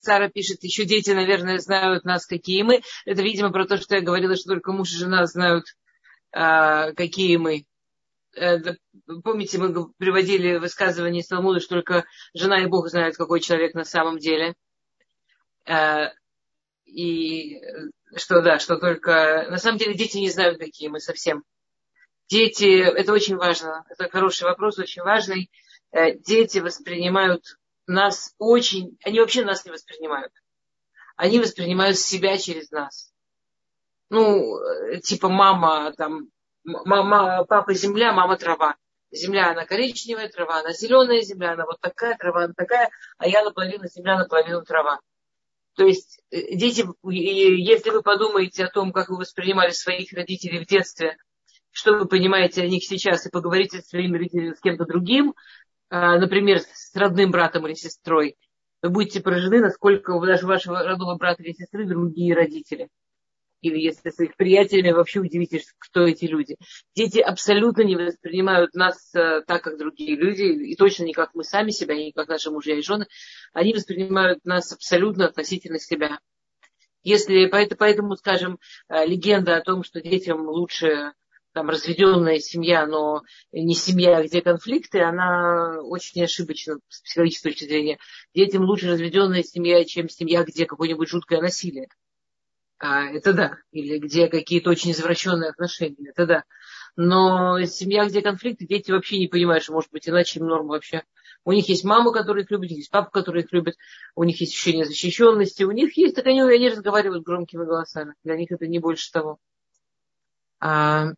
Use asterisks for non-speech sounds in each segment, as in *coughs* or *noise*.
Сара пишет, еще дети, наверное, знают нас, какие мы. Это, видимо, про то, что я говорила, что только муж и жена знают, а, какие мы. Помните, мы приводили высказывание из что только жена и Бог знают, какой человек на самом деле. Э, и что да, что только... На самом деле дети не знают, какие мы совсем. Дети, это очень важно, это хороший вопрос, очень важный. Э, дети воспринимают нас очень, они вообще нас не воспринимают. Они воспринимают себя через нас. Ну, э, типа мама, там, мама, папа земля, мама трава. Земля, она коричневая, трава, она зеленая земля, она вот такая, трава, она такая, а я наполовину земля, наполовину трава. То есть э, дети, если вы подумаете о том, как вы воспринимали своих родителей в детстве, что вы понимаете о них сейчас, и поговорите с своими родителями с кем-то другим, например, с родным братом или сестрой, вы будете поражены, насколько даже вашего родного брата или сестры другие родители. Или если с их приятелями, вообще удивитесь, кто эти люди. Дети абсолютно не воспринимают нас э, так, как другие люди, и точно не как мы сами себя, не как наши мужья и жены. Они воспринимают нас абсолютно относительно себя. Если поэтому, поэтому, скажем, э, легенда о том, что детям лучше там разведенная семья, но не семья, где конфликты, она очень ошибочна с психологической точки зрения. Детям лучше разведенная семья, чем семья, где какое-нибудь жуткое насилие. А, это да. Или где какие-то очень извращенные отношения. Это да. Но семья, где конфликты, дети вообще не понимают, что может быть иначе им норма вообще. У них есть мама, которая их любит, есть папа, который их любит, у них есть ощущение защищенности, у них есть, так они, они разговаривают громкими голосами. Для них это не больше того. А,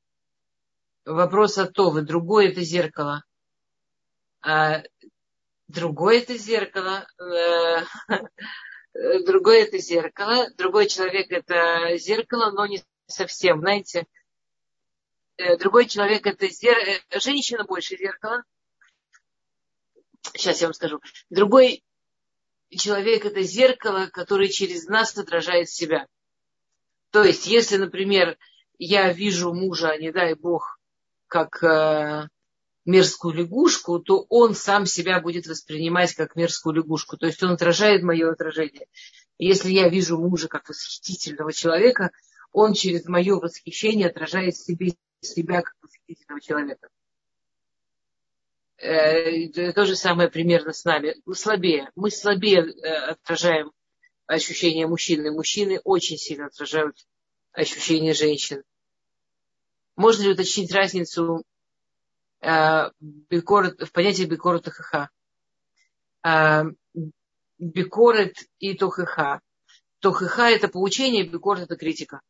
вопрос о Тове, другое это зеркало. А, другое это зеркало. Э, *laughs* другое это зеркало. Другой человек это зеркало, но не совсем, знаете. Э, другой человек это зеркало. Э, женщина больше зеркала. Сейчас я вам скажу. Другой человек это зеркало, которое через нас отражает себя. То есть, если, например, я вижу мужа, не дай бог, как э, мерзкую лягушку, то он сам себя будет воспринимать как мерзкую лягушку. То есть он отражает мое отражение. Если я вижу мужа как восхитительного человека, он через мое восхищение отражает себе, себя как восхитительного человека. Э, то же самое примерно с нами. Мы слабее. Мы слабее э, отражаем ощущения мужчины. Мужчины очень сильно отражают ощущения женщин. Можно ли уточнить разницу э, в понятии бикорот хаха? Э, бикорет и тохиха. Тохиха – это поучение, бикорет – это критика.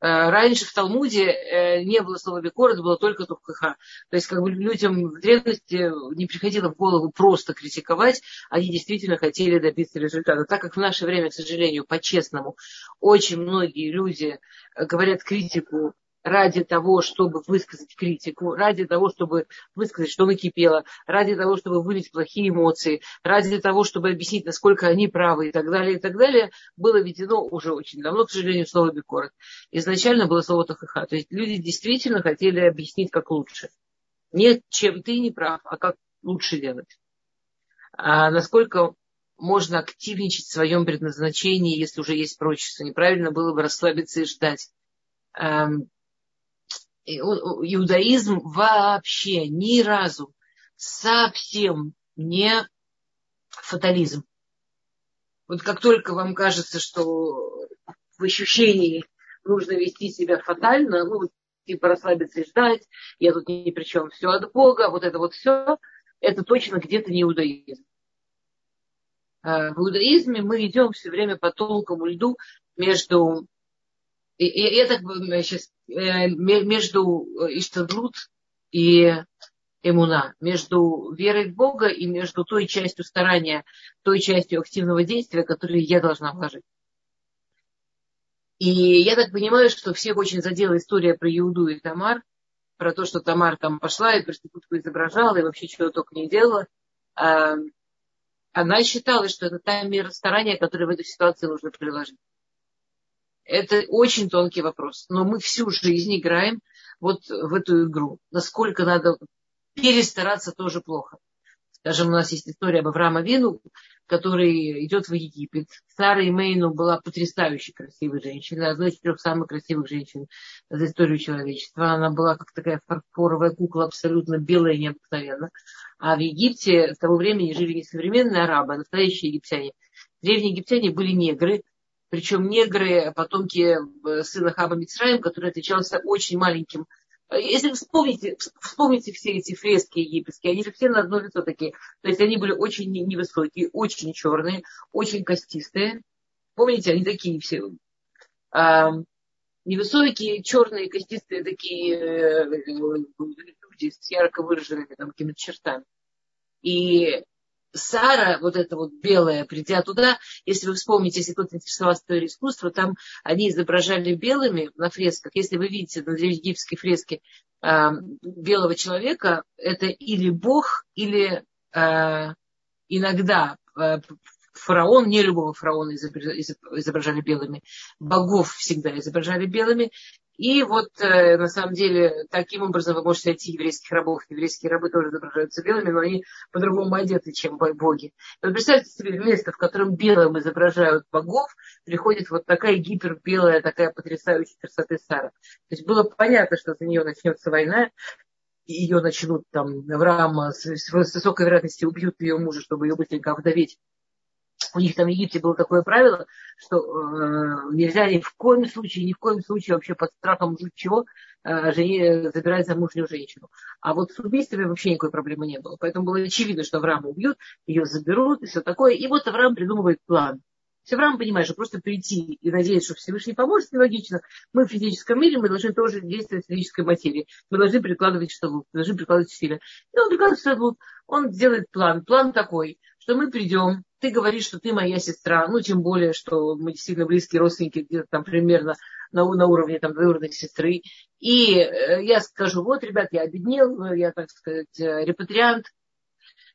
Э, раньше в Талмуде э, не было слова бикорет, было только тухаха. То есть как бы людям в древности не приходило в голову просто критиковать, они действительно хотели добиться результата. Так как в наше время, к сожалению, по-честному, очень многие люди говорят критику ради того, чтобы высказать критику, ради того, чтобы высказать, что накипело, ради того, чтобы вылить плохие эмоции, ради того, чтобы объяснить, насколько они правы и так далее, и так далее, было введено уже очень давно, к сожалению, слово бикорот. Изначально было слово тахаха. То есть люди действительно хотели объяснить, как лучше. Не чем ты не прав, а как лучше делать. А насколько можно активничать в своем предназначении, если уже есть прочество. Неправильно было бы расслабиться и ждать. Иудаизм вообще ни разу совсем не фатализм. Вот как только вам кажется, что в ощущении нужно вести себя фатально, ну, типа расслабиться и ждать, я тут ни при чем, все от Бога, вот это вот все, это точно где-то не иудаизм. А в иудаизме мы идем все время по тонкому льду между и, и это сейчас э, между э, Иштадрут и эмуна, между верой в Бога и между той частью старания, той частью активного действия, которую я должна вложить. И я так понимаю, что всех очень задела история про Иуду и Тамар, про то, что Тамар там пошла и проститутку изображала, и вообще чего только не делала. А, она считала, что это та мера старания, которую в этой ситуации нужно приложить. Это очень тонкий вопрос. Но мы всю жизнь играем вот в эту игру. Насколько надо перестараться, тоже плохо. Скажем, у нас есть история об Авраама Вину, который идет в Египет. Сара Имейну была потрясающе красивой женщиной, одной из трех самых красивых женщин за историю человечества. Она была как такая фарфоровая кукла, абсолютно белая и необыкновенно. А в Египте в того времени жили не современные арабы, а настоящие египтяне. Древние египтяне были негры, причем негры, потомки э, сына Хаба Мицраим, который отличался очень маленьким если вы вспомните, вспомните все эти фрески египетские, они же все на одно лицо такие. То есть они были очень невысокие, очень черные, очень костистые. Помните, они такие все. А, невысокие, черные, костистые такие э, люди с ярко выраженными там какими-то чертами. И Сара, вот эта вот белая, придя туда, если вы вспомните, если кто-то интересовался историей искусства, там они изображали белыми на фресках. Если вы видите на египетской фреске э, белого человека, это или бог, или э, иногда э, фараон, не любого фараона изображали белыми, богов всегда изображали белыми, и вот э, на самом деле таким образом вы можете найти еврейских рабов. Еврейские рабы тоже изображаются белыми, но они по-другому одеты, чем боги. Вот представьте себе место, в котором белым изображают богов, приходит вот такая гипербелая, такая потрясающая красоты Сара. То есть было понятно, что за нее начнется война, ее начнут там Авраама с, с высокой вероятностью убьют ее мужа, чтобы ее быстренько вдовить у них там в Египте было такое правило, что э, нельзя ни в коем случае, ни в коем случае вообще под страхом чего э, забирать замужнюю женщину. А вот с убийствами вообще никакой проблемы не было. Поэтому было очевидно, что Авраама убьют, ее заберут и все такое. И вот Авраам придумывает план. Все Авраам понимает, что просто прийти и надеяться, что Всевышний поможет, нелогично. Мы в физическом мире, мы должны тоже действовать в физической материи. Мы должны прикладывать что мы должны прикладывать усилия. И он прикладывает что он делает план. План такой, что мы придем, ты говоришь, что ты моя сестра, ну, тем более, что мы действительно близкие родственники, где-то там примерно на, на уровне там двоюродной сестры. И э, я скажу, вот, ребят, я обеднел, я, так сказать, э, репатриант,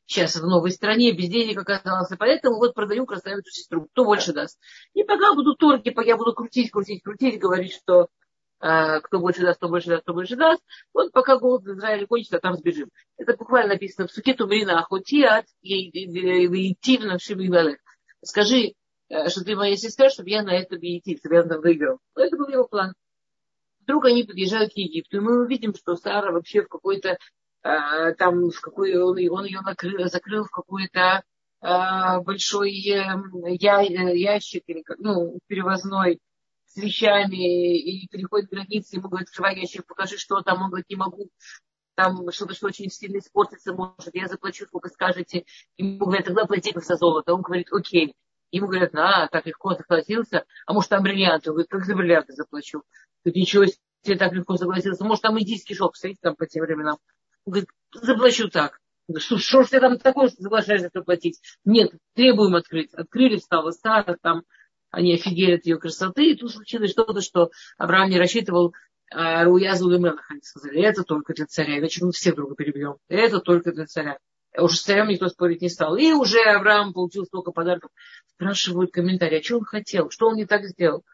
сейчас в новой стране, без денег оказался, поэтому вот продаю красавицу сестру, кто больше даст. И пока буду торги, я буду крутить, крутить, крутить, говорить, что кто больше даст, кто больше даст, кто больше даст. Вот пока голод в Израиле кончится, там сбежим. Это буквально написано в Сукету Марина Ахутиат и Тивна Шибивалек. Скажи, э, что ты моя сестра, чтобы я на этом идти, чтобы я там выиграл. Но это был его план. Вдруг они подъезжают к Египту, и мы увидим, что Сара вообще в какой-то э, там в какой он, он ее накрыл, закрыл в какой-то э, большой я, ящик или ну перевозной с вещами и переходит границы, ему говорит, открывай ящик, покажи, что там, он говорит, не могу, там что-то, что очень сильно испортится может, я заплачу, сколько скажете. Ему говорят, тогда плати как за золото. Он говорит, окей. Ему говорят, а, так легко согласился, а может там бриллианты? Он говорит, как за бриллианты заплачу? Тут ничего себе так легко согласился. Может там индийский шок стоит там по тем временам. Он говорит, заплачу так. Что, что ж ты там такое, что соглашаешься заплатить? Нет, требуем открыть. Открыли, стало Сара, там они офигели от ее красоты, и тут случилось что-то, что Авраам не рассчитывал, а Руязу Лемелах, они сказали, это только для царя, иначе мы все друга перебьем. Это только для царя. Уже с царем никто спорить не стал. И уже Авраам получил столько подарков. Спрашивают комментарии, а что он хотел, что он не так сделал.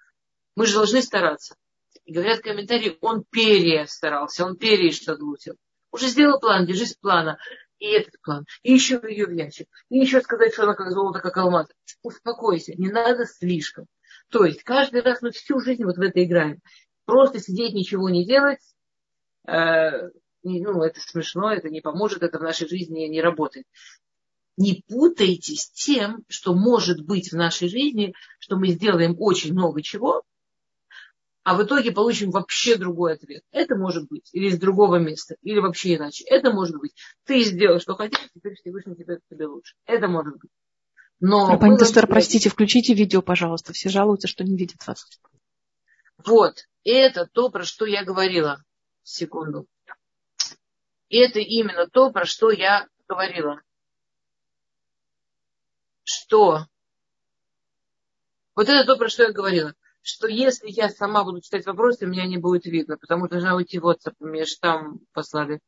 Мы же должны стараться. И говорят комментарии, он перестарался, он перештадлутил. Уже сделал план, держись плана и этот план, и еще ее в ящик, и еще сказать, что она как золото, как алмаз. Успокойся, не надо слишком. То есть каждый раз мы всю жизнь вот в это играем. Просто сидеть, ничего не делать, э, ну, это смешно, это не поможет, это в нашей жизни не работает. Не путайтесь тем, что может быть в нашей жизни, что мы сделаем очень много чего, а в итоге получим вообще другой ответ. Это может быть или из другого места, или вообще иначе. Это может быть. Ты сделал, что хотел, теперь Всевышний тебе, тебе лучше. Это может быть. Но Пани Тестер, простите, включите видео, пожалуйста. Все жалуются, что не видят вас. Вот. Это то, про что я говорила. Секунду. Это именно то, про что я говорила. Что? Вот это то, про что я говорила что если я сама буду читать вопросы, меня не будет видно, потому что должна уйти в WhatsApp, мне же там послали.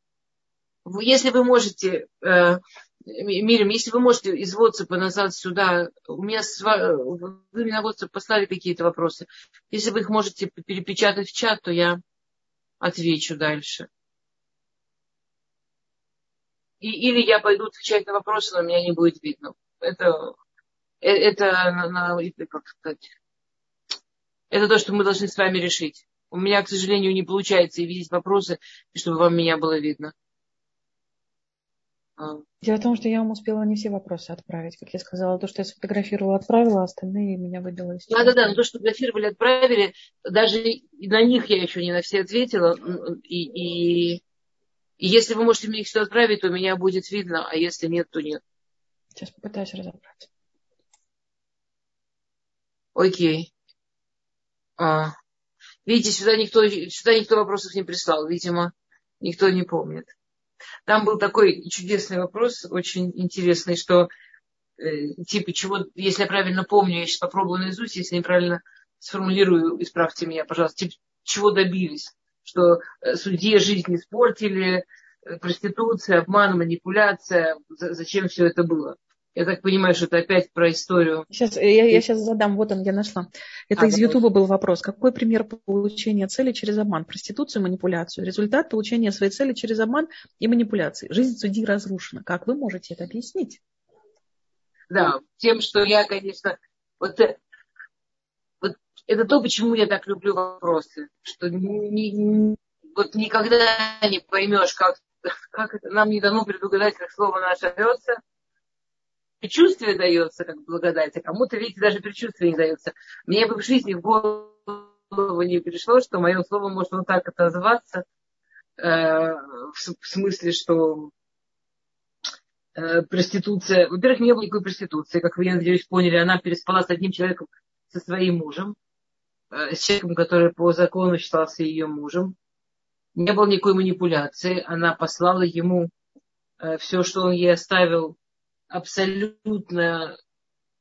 Если вы можете, э, Мирим, если вы можете из WhatsApp назад сюда, у меня вы мне на WhatsApp послали какие-то вопросы. Если вы их можете перепечатать в чат, то я отвечу дальше. И, или я пойду отвечать на вопросы, но меня не будет видно. Это это, как сказать, это то, что мы должны с вами решить. У меня, к сожалению, не получается и видеть вопросы, чтобы вам меня было видно. А. Дело в том, что я вам успела не все вопросы отправить. Как я сказала, то, что я сфотографировала, отправила, а остальные меня выдало из Да-да-да, но то, что фотографировали, отправили, даже на них я еще не на все ответила. И, и, и если вы можете мне их все отправить, то меня будет видно, а если нет, то нет. Сейчас попытаюсь разобрать. Окей. А. Видите, сюда никто, сюда никто вопросов не прислал. Видимо, никто не помнит. Там был такой чудесный вопрос, очень интересный, что э, типа чего, если я правильно помню, я сейчас попробую наизусть, если неправильно сформулирую, исправьте меня, пожалуйста, типа чего добились, что э, судье жизнь испортили, э, проституция, обман, манипуляция, зачем все это было? Я так понимаю, что это опять про историю. Сейчас, я, я сейчас задам, вот он, я нашла. Это а, из Ютуба был вопрос. Какой пример получения цели через обман? Проституцию, манипуляцию. Результат получения своей цели через обман и манипуляции. Жизнь судьи разрушена. Как вы можете это объяснить? Да, тем, что я, конечно, вот, э, вот это то, почему я так люблю вопросы. Что не, вот никогда не поймешь, как, как это нам не дано предугадать, как слово наше рвется предчувствие дается, как благодать, а кому-то, видите, даже предчувствие не дается. Мне бы в жизни в голову не пришло, что мое слово может вот так отозваться, э, в, в смысле, что э, проституция... Во-первых, не было никакой проституции, как вы, я надеюсь, поняли. Она переспала с одним человеком, со своим мужем, э, с человеком, который по закону считался ее мужем. Не было никакой манипуляции. Она послала ему э, все, что он ей оставил абсолютно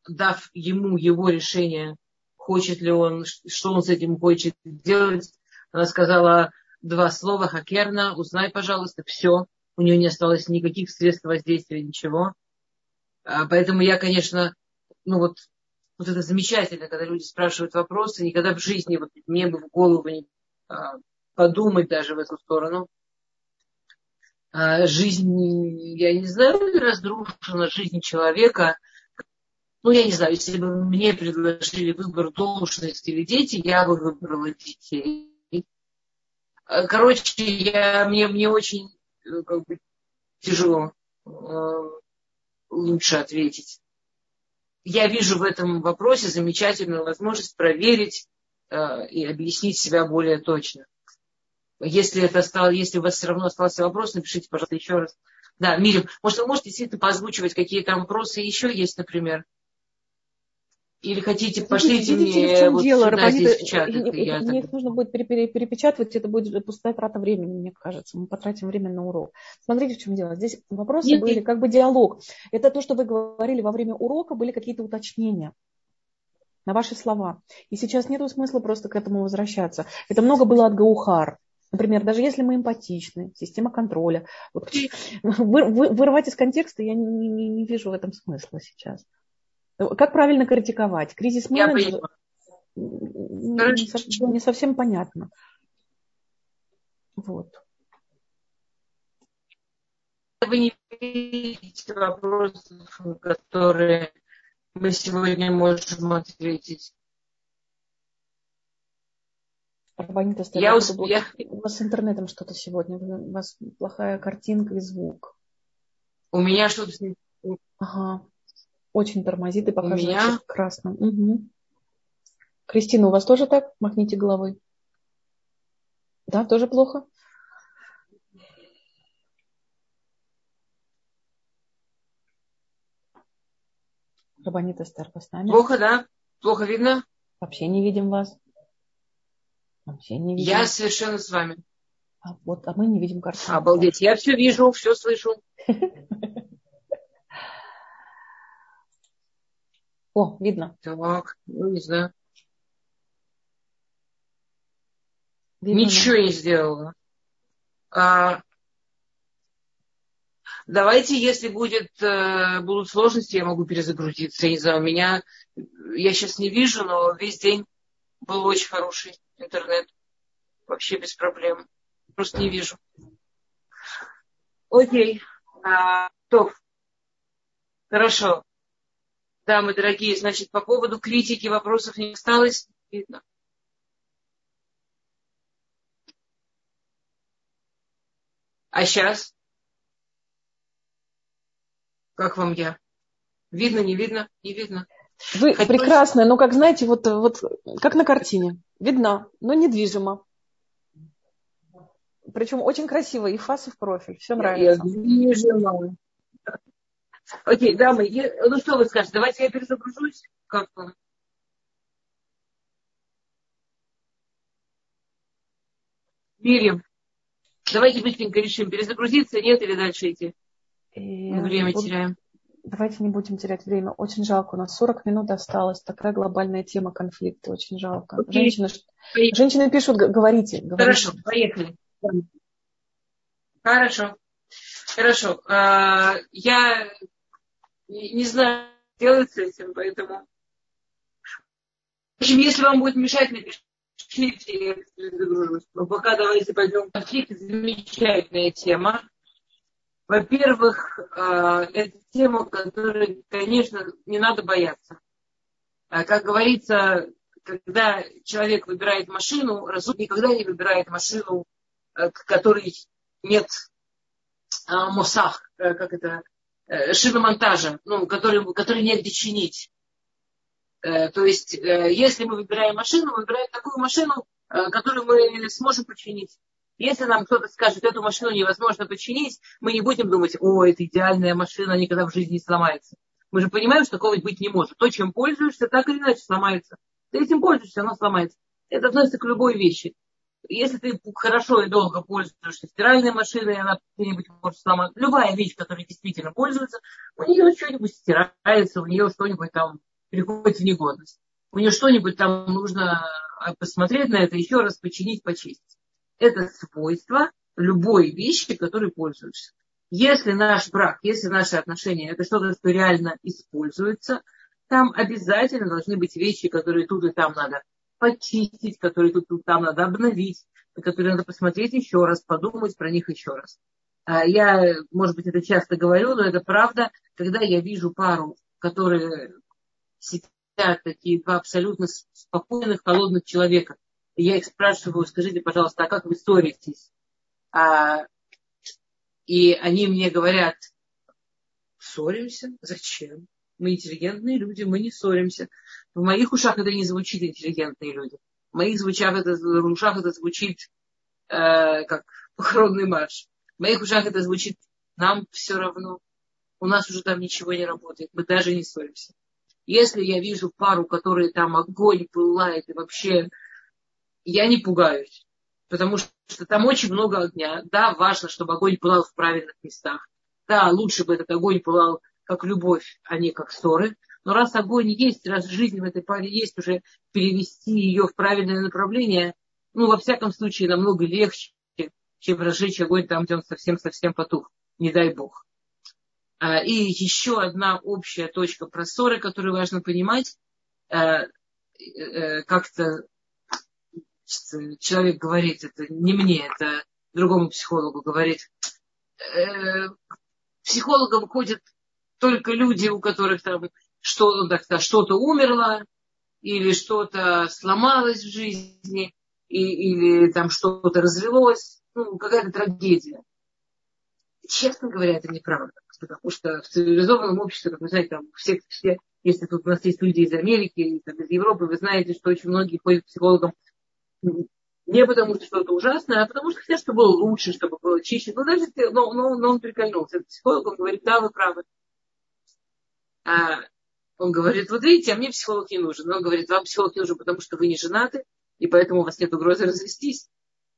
дав ему его решение, хочет ли он, что он с этим хочет делать. Она сказала два слова, хакерна, узнай, пожалуйста, все. У нее не осталось никаких средств воздействия, ничего. А, поэтому я, конечно, ну вот, вот это замечательно, когда люди спрашивают вопросы, никогда в жизни вот, мне бы в голову не а, подумать даже в эту сторону. А, жизнь, я не знаю, разрушена жизнь человека. Ну, я не знаю, если бы мне предложили выбор должности или дети, я бы выбрала детей. А, короче, я, мне, мне очень э, как бы, тяжело э, лучше ответить. Я вижу в этом вопросе замечательную возможность проверить э, и объяснить себя более точно. Если это стало, если у вас все равно остался вопрос, напишите, пожалуйста, еще раз. Да, Мирим, может, вы можете действительно позвучивать, какие там вопросы еще есть, например? Или хотите, пошлите видите, мне вот дело, сюда, здесь в чат. Мне, мне их нужно будет перепечатывать, это будет пустая трата времени, мне кажется. Мы потратим время на урок. Смотрите, в чем дело. Здесь вопросы нет, были нет. как бы диалог. Это то, что вы говорили во время урока, были какие-то уточнения на ваши слова. И сейчас нет смысла просто к этому возвращаться. Это много было от Гаухар. Например, даже если мы эмпатичны, система контроля. Вот, *laughs* вы, вы, вырывать из контекста я не, не, не вижу в этом смысла сейчас. Как правильно критиковать? Кризис менеджера не, не совсем понятно. Вот. Вы не видите вопросов, которые мы сегодня можем ответить. Рабанит я усп... я... У вас с интернетом что-то сегодня. У вас плохая картинка и звук. У меня что-то... Ага. Очень тормозит и показывает меня... красным. Угу. Кристина, у вас тоже так? Махните головой. Да, тоже плохо? Рабанита Старка с нами. Плохо, да? Плохо видно? Вообще не видим вас. Вообще не видим. Я совершенно с вами. А, вот, а мы не видим картину. Обалдеть, я все вижу, все слышу. О, видно. Так, ну не знаю. Видно, Ничего не сделала. А, давайте, если будет, э, будут сложности, я могу перезагрузиться. Я не знаю, меня я сейчас не вижу, но весь день был очень хороший интернет. Вообще без проблем. Просто не вижу. Окей. А, то. Хорошо. Да, мы дорогие, значит, по поводу критики вопросов не осталось. Видно. А сейчас? Как вам я? Видно, не видно? Не видно. Вы Хоть прекрасная, но как знаете, вот, вот как на картине. Видна, но недвижима. Причем очень красиво, и фас, и в профиль. Все нравится. Я движима. Окей, дамы, ну что вы скажете, давайте я перезагружусь. Как вам? Мирим, давайте быстренько решим, перезагрузиться, нет, или дальше идти? Мы время теряем. Давайте не будем терять время. Очень жалко. У нас 40 минут осталось. Такая глобальная тема конфликта. Очень жалко. Okay. Женщины, женщины пишут, говорите, говорите. Хорошо, поехали. Хорошо. Хорошо. А, я не знаю, что делать с этим, поэтому... В общем, если вам будет мешать, напишите. Но пока давайте пойдем. Конфликт – замечательная тема. Во-первых, а, это тема, которой, конечно, не надо бояться. А, как говорится, когда человек выбирает машину, разум никогда не выбирает машину, к которой нет мосах, э, как это, Э, шиномонтажа, ну, который, который негде чинить. Э, то есть, э, если мы выбираем машину, мы выбираем такую машину, которую мы сможем починить. Если нам кто-то скажет, эту машину невозможно починить, мы не будем думать, о, это идеальная машина, никогда в жизни не сломается. Мы же понимаем, что такого быть не может. То, чем пользуешься, так или иначе сломается. Ты этим пользуешься, оно сломается. Это относится к любой вещи если ты хорошо и долго пользуешься стиральной машиной, она где-нибудь может сломать. Любая вещь, которой действительно пользуется, у нее что-нибудь стирается, у нее что-нибудь там переходит в негодность. У нее что-нибудь там нужно а, посмотреть на это, еще раз починить, почистить. Это свойство любой вещи, которой пользуешься. Если наш брак, если наши отношения, это что-то, что реально используется, там обязательно должны быть вещи, которые тут и там надо почистить, которые тут, тут там надо обновить, которые надо посмотреть еще раз, подумать про них еще раз. А я, может быть, это часто говорю, но это правда, когда я вижу пару, которые сидят такие два абсолютно спокойных, холодных человека, я их спрашиваю, скажите, пожалуйста, а как вы ссоритесь? А, и они мне говорят, ссоримся? Зачем? Мы интеллигентные люди, мы не ссоримся. В моих ушах это не звучит интеллигентные люди. В моих ушах это, в ушах это звучит э, как похоронный марш. В моих ушах это звучит нам все равно. У нас уже там ничего не работает. Мы даже не ссоримся. Если я вижу пару, которые там огонь пылает, и вообще я не пугаюсь. Потому что там очень много огня. Да, важно, чтобы огонь пылал в правильных местах. Да, лучше бы этот огонь пылал как любовь, а не как ссоры. Но раз огонь есть, раз жизнь в этой паре есть, уже перевести ее в правильное направление, ну, во всяком случае, намного легче, чем разжечь огонь там, где он совсем-совсем потух. Не дай бог. А, и еще одна общая точка про ссоры, которую важно понимать. А, э, как-то человек говорит, это не мне, это другому психологу говорит, э, психологам ходят только люди, у которых там что, то что-то умерло, или что-то сломалось в жизни, и, или там что-то развелось, ну, какая-то трагедия. Честно говоря, это неправда. Потому что в цивилизованном обществе, как вы знаете, там все, все если тут у нас есть люди из Америки, из Европы, вы знаете, что очень многие ходят к психологам не потому, что что-то ужасное, а потому что хотят, чтобы было лучше, чтобы было чище. Но даже но, но, но он прикольнулся. Этот психолог, он говорит, да, вы правы. А он говорит, вот видите, а мне психолог не нужен. Он говорит, вам психолог не нужен, потому что вы не женаты, и поэтому у вас нет угрозы развестись.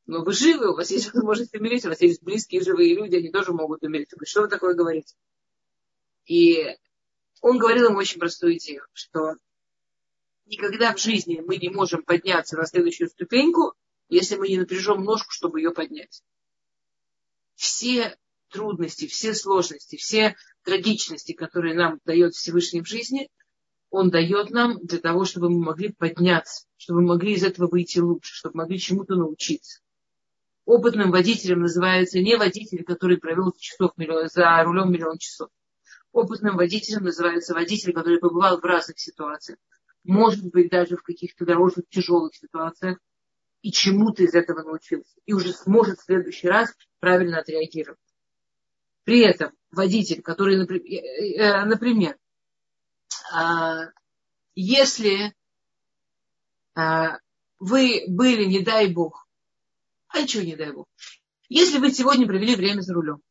Но вы живы, у вас есть возможность умереть, у вас есть близкие живые люди, они тоже могут умереть. Что вы такое говорите? И он говорил им очень простую идею, что никогда в жизни мы не можем подняться на следующую ступеньку, если мы не напряжем ножку, чтобы ее поднять. Все трудности, все сложности, все трагичности, которые нам дает Всевышний в жизни, он дает нам для того, чтобы мы могли подняться, чтобы мы могли из этого выйти лучше, чтобы могли чему-то научиться. Опытным водителем называется не водитель, который провел часов миллион, за рулем миллион часов. Опытным водителем называется водитель, который побывал в разных ситуациях. Может быть, даже в каких-то дорожных тяжелых ситуациях. И чему-то из этого научился. И уже сможет в следующий раз правильно отреагировать. При этом водитель, который, например, э, а, если а, вы были, не дай бог, а чего не дай бог, если вы сегодня провели время за рулем,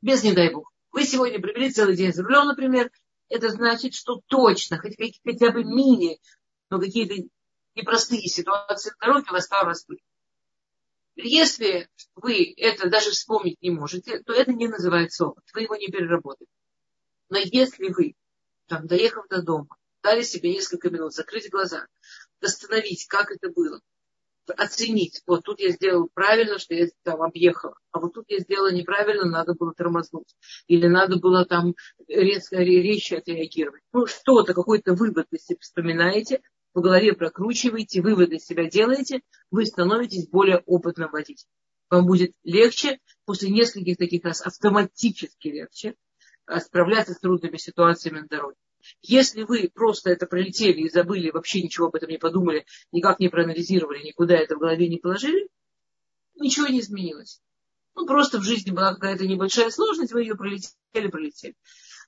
без не дай бог, вы сегодня провели целый день за рулем, например, это значит, что точно, хоть, хотя бы мини, но какие-то непростые ситуации на дороге вас пару раз были. Если вы это даже вспомнить не можете, то это не называется опыт. Вы его не переработали. Но если вы, там, доехав до дома, дали себе несколько минут закрыть глаза, восстановить, как это было, оценить, вот тут я сделал правильно, что я там объехала, а вот тут я сделала неправильно, надо было тормознуть. Или надо было там резко резче отреагировать. Ну, что-то, какой-то вывод вы себе вспоминаете, в голове прокручиваете, выводы себя делаете, вы становитесь более опытным водителем. Вам будет легче, после нескольких таких раз автоматически легче а, справляться с трудными ситуациями на дороге. Если вы просто это пролетели и забыли, вообще ничего об этом не подумали, никак не проанализировали, никуда это в голове не положили, ничего не изменилось. Ну, просто в жизни была какая-то небольшая сложность, вы ее пролетели, пролетели.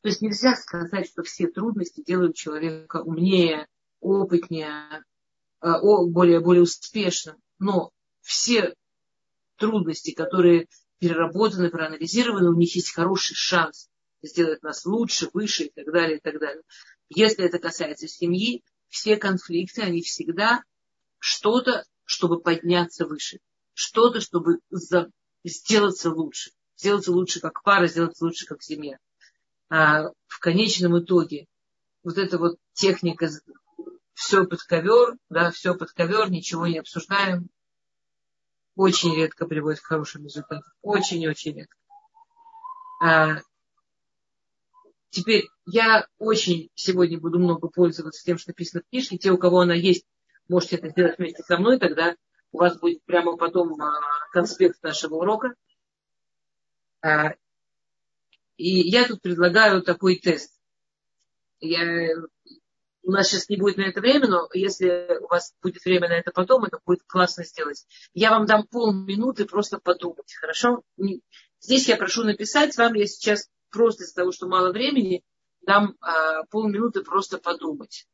То есть нельзя сказать, что все трудности делают человека умнее, опытнее, а, более, более успешным. Но все трудности, которые переработаны, проанализированы, у них есть хороший шанс сделать нас лучше, выше и так далее, и так далее. Если это касается семьи, все конфликты, они всегда что-то, чтобы подняться выше. Что-то, чтобы за... сделаться лучше. Сделаться лучше как пара, сделаться лучше как семья. А в конечном итоге вот эта вот техника все под ковер, да, все под ковер, ничего не обсуждаем, очень редко приводит к хорошим результатам. Очень-очень редко. А, Теперь я очень сегодня буду много пользоваться тем, что написано в книжке. Те, у кого она есть, можете это сделать вместе со мной, тогда у вас будет прямо потом а, конспект нашего урока. А, и я тут предлагаю такой тест. Я, у нас сейчас не будет на это время, но если у вас будет время на это потом, это будет классно сделать. Я вам дам полминуты просто подумать, хорошо? Здесь я прошу написать вам, я сейчас просто из-за того, что мало времени, дам а, полминуты просто подумать.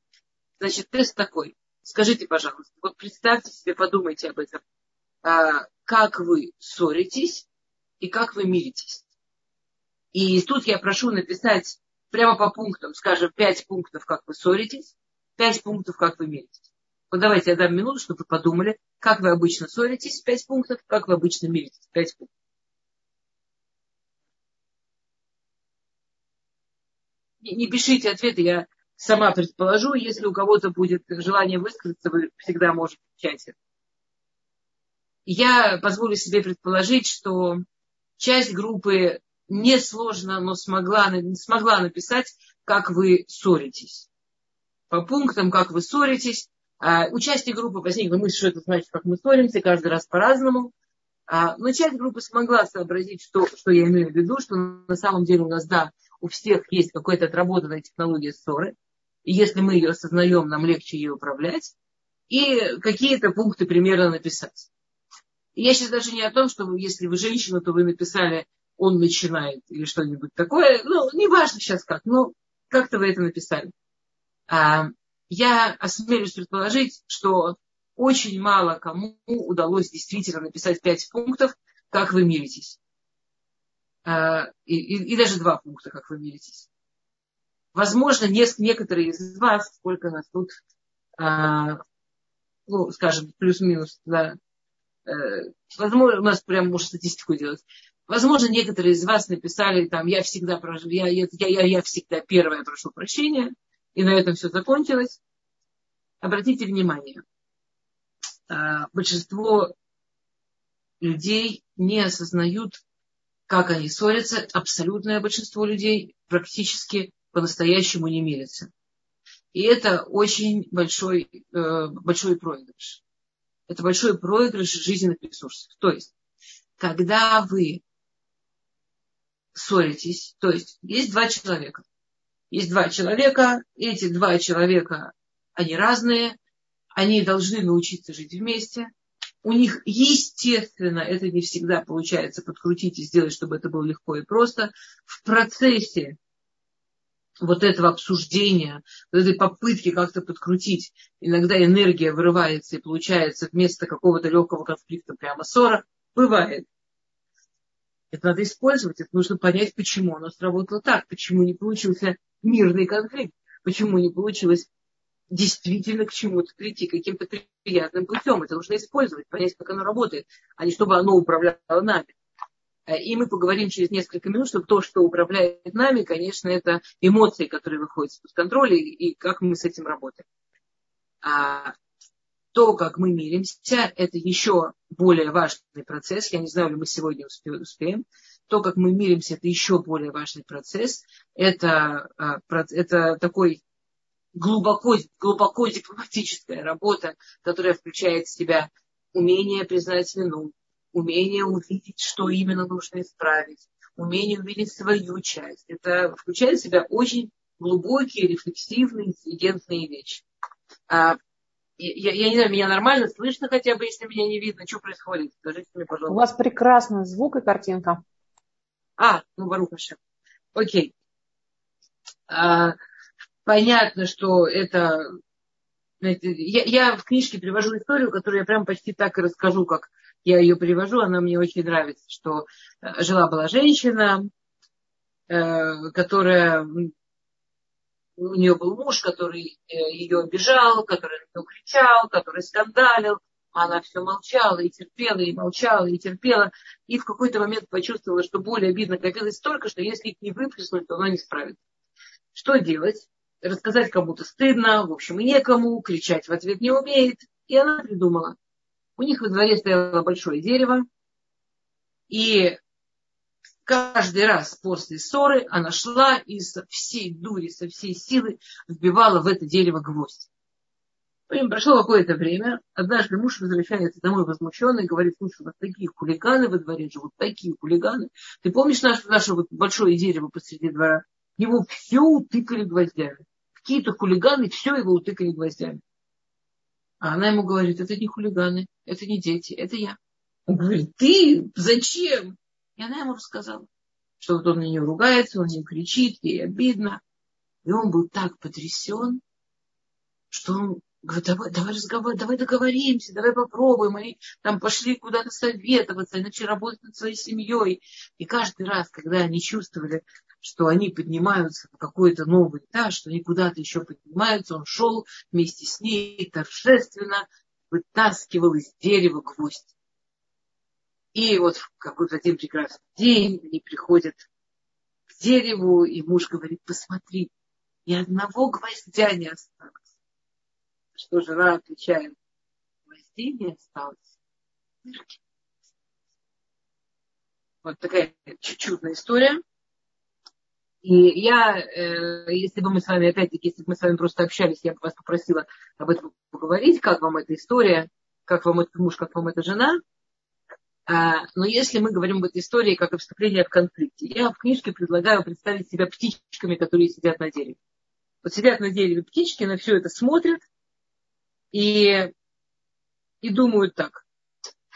Значит, тест такой. Скажите, пожалуйста, вот представьте себе, подумайте об этом. А, как вы ссоритесь и как вы миритесь. И тут я прошу написать прямо по пунктам, скажем, пять пунктов, как вы ссоритесь, пять пунктов, как вы миритесь. Вот давайте я дам минуту, чтобы вы подумали, как вы обычно ссоритесь, пять пунктов, как вы обычно миритесь, пять пунктов. Не пишите ответы, я сама предположу. Если у кого-то будет желание высказаться, вы всегда можете в чате. Я позволю себе предположить, что часть группы несложно, но смогла, смогла написать, как вы ссоритесь. По пунктам, как вы ссоритесь. А, у группы возникла мысль, что это значит, как мы ссоримся, каждый раз по-разному. А, но часть группы смогла сообразить, что, что я имею в виду, что на самом деле у нас, да, у всех есть какая-то отработанная технология ссоры, и если мы ее осознаем, нам легче ее управлять, и какие-то пункты примерно написать. Я сейчас даже не о том, что если вы женщина, то вы написали «он начинает» или что-нибудь такое. Ну, не важно сейчас как, но как-то вы это написали. А, я осмелюсь предположить, что очень мало кому удалось действительно написать пять пунктов, как вы миритесь. А, и, и, и даже два пункта, как вы миритесь. Возможно, некоторые из вас, сколько нас тут, а, ну, скажем, плюс-минус, да, э, возможно, у нас прям может статистику делать. Возможно, некоторые из вас написали там, я всегда прошу, я, я, я, я всегда первая прошу прощения, и на этом все закончилось. Обратите внимание, а, большинство людей не осознают как они ссорятся, абсолютное большинство людей практически по-настоящему не мирятся. И это очень большой, э, большой проигрыш. Это большой проигрыш жизненных ресурсов. То есть, когда вы ссоритесь, то есть есть два человека. Есть два человека, эти два человека, они разные, они должны научиться жить вместе. У них, естественно, это не всегда получается подкрутить и сделать, чтобы это было легко и просто. В процессе вот этого обсуждения, вот этой попытки как-то подкрутить, иногда энергия вырывается и получается вместо какого-то легкого конфликта прямо ссора. Бывает. Это надо использовать, это нужно понять, почему оно сработало так, почему не получился мирный конфликт, почему не получилось действительно к чему-то прийти, каким-то приятным путем. Это нужно использовать, понять, как оно работает, а не чтобы оно управляло нами. Э, и мы поговорим через несколько минут, что то, что управляет нами, конечно, это эмоции, которые выходят из-под контроля, и как мы с этим работаем. А то, как мы миримся, это еще более важный процесс. Я не знаю, ли мы сегодня успеем. То, как мы миримся, это еще более важный процесс. Это, а, это такой глубоко, глубоко дипломатическая работа, которая включает в себя умение признать вину, умение увидеть, что именно нужно исправить, умение увидеть свою часть. Это включает в себя очень глубокие, рефлексивные, интеллигентные вещи. А, я, я не знаю, меня нормально слышно хотя бы, если меня не видно, что происходит? Скажите мне, пожалуйста. У вас прекрасный звук и картинка. А, ну, Барухаша. Окей. А, понятно, что это... Я, я в книжке привожу историю, которую я прям почти так и расскажу, как я ее привожу. Она мне очень нравится, что э, жила-была женщина, э, которая у нее был муж, который э, ее обижал, который на нее кричал, который скандалил. Она все молчала и терпела, и молчала, и терпела. И в какой-то момент почувствовала, что боль обидно копилась столько, что если их не выплеснуть, то она не справится. Что делать? Рассказать кому-то стыдно, в общем, и некому, кричать в ответ не умеет. И она придумала. У них во дворе стояло большое дерево, и каждый раз после ссоры она шла и со всей дури, со всей силы вбивала в это дерево гвоздь. Потом прошло какое-то время. Однажды муж возвращается домой возмущенный и говорит, слушай, у нас такие хулиганы во дворе живут, такие хулиганы. Ты помнишь наше, наше вот большое дерево посреди двора? Его все утыкали гвоздями. Какие-то хулиганы все его утыкали гвоздями. А она ему говорит, это не хулиганы, это не дети, это я. Он говорит, ты зачем? И она ему рассказала, что вот он на нее ругается, он не кричит, ей обидно. И он был так потрясен, что он говорит, давай, давай разговаривать, давай договоримся, давай попробуем. Они там пошли куда-то советоваться, иначе работать над своей семьей. И каждый раз, когда они чувствовали, что они поднимаются на какой-то новый этаж, что они куда-то еще поднимаются, он шел вместе с ней торжественно вытаскивал из дерева гвоздь. И вот в какой-то один прекрасный день они приходят к дереву, и муж говорит, посмотри, ни одного гвоздя не осталось. Что жена отвечает, гвоздей не осталось. Вот такая чуть-чутная история. И я, э, если бы мы с вами, опять-таки, если бы мы с вами просто общались, я бы вас попросила об этом поговорить, как вам эта история, как вам этот муж, как вам эта жена. А, но если мы говорим об этой истории как о вступлении в конфликте, я в книжке предлагаю представить себя птичками, которые сидят на дереве. Вот сидят на дереве птички, на все это смотрят и, и думают так.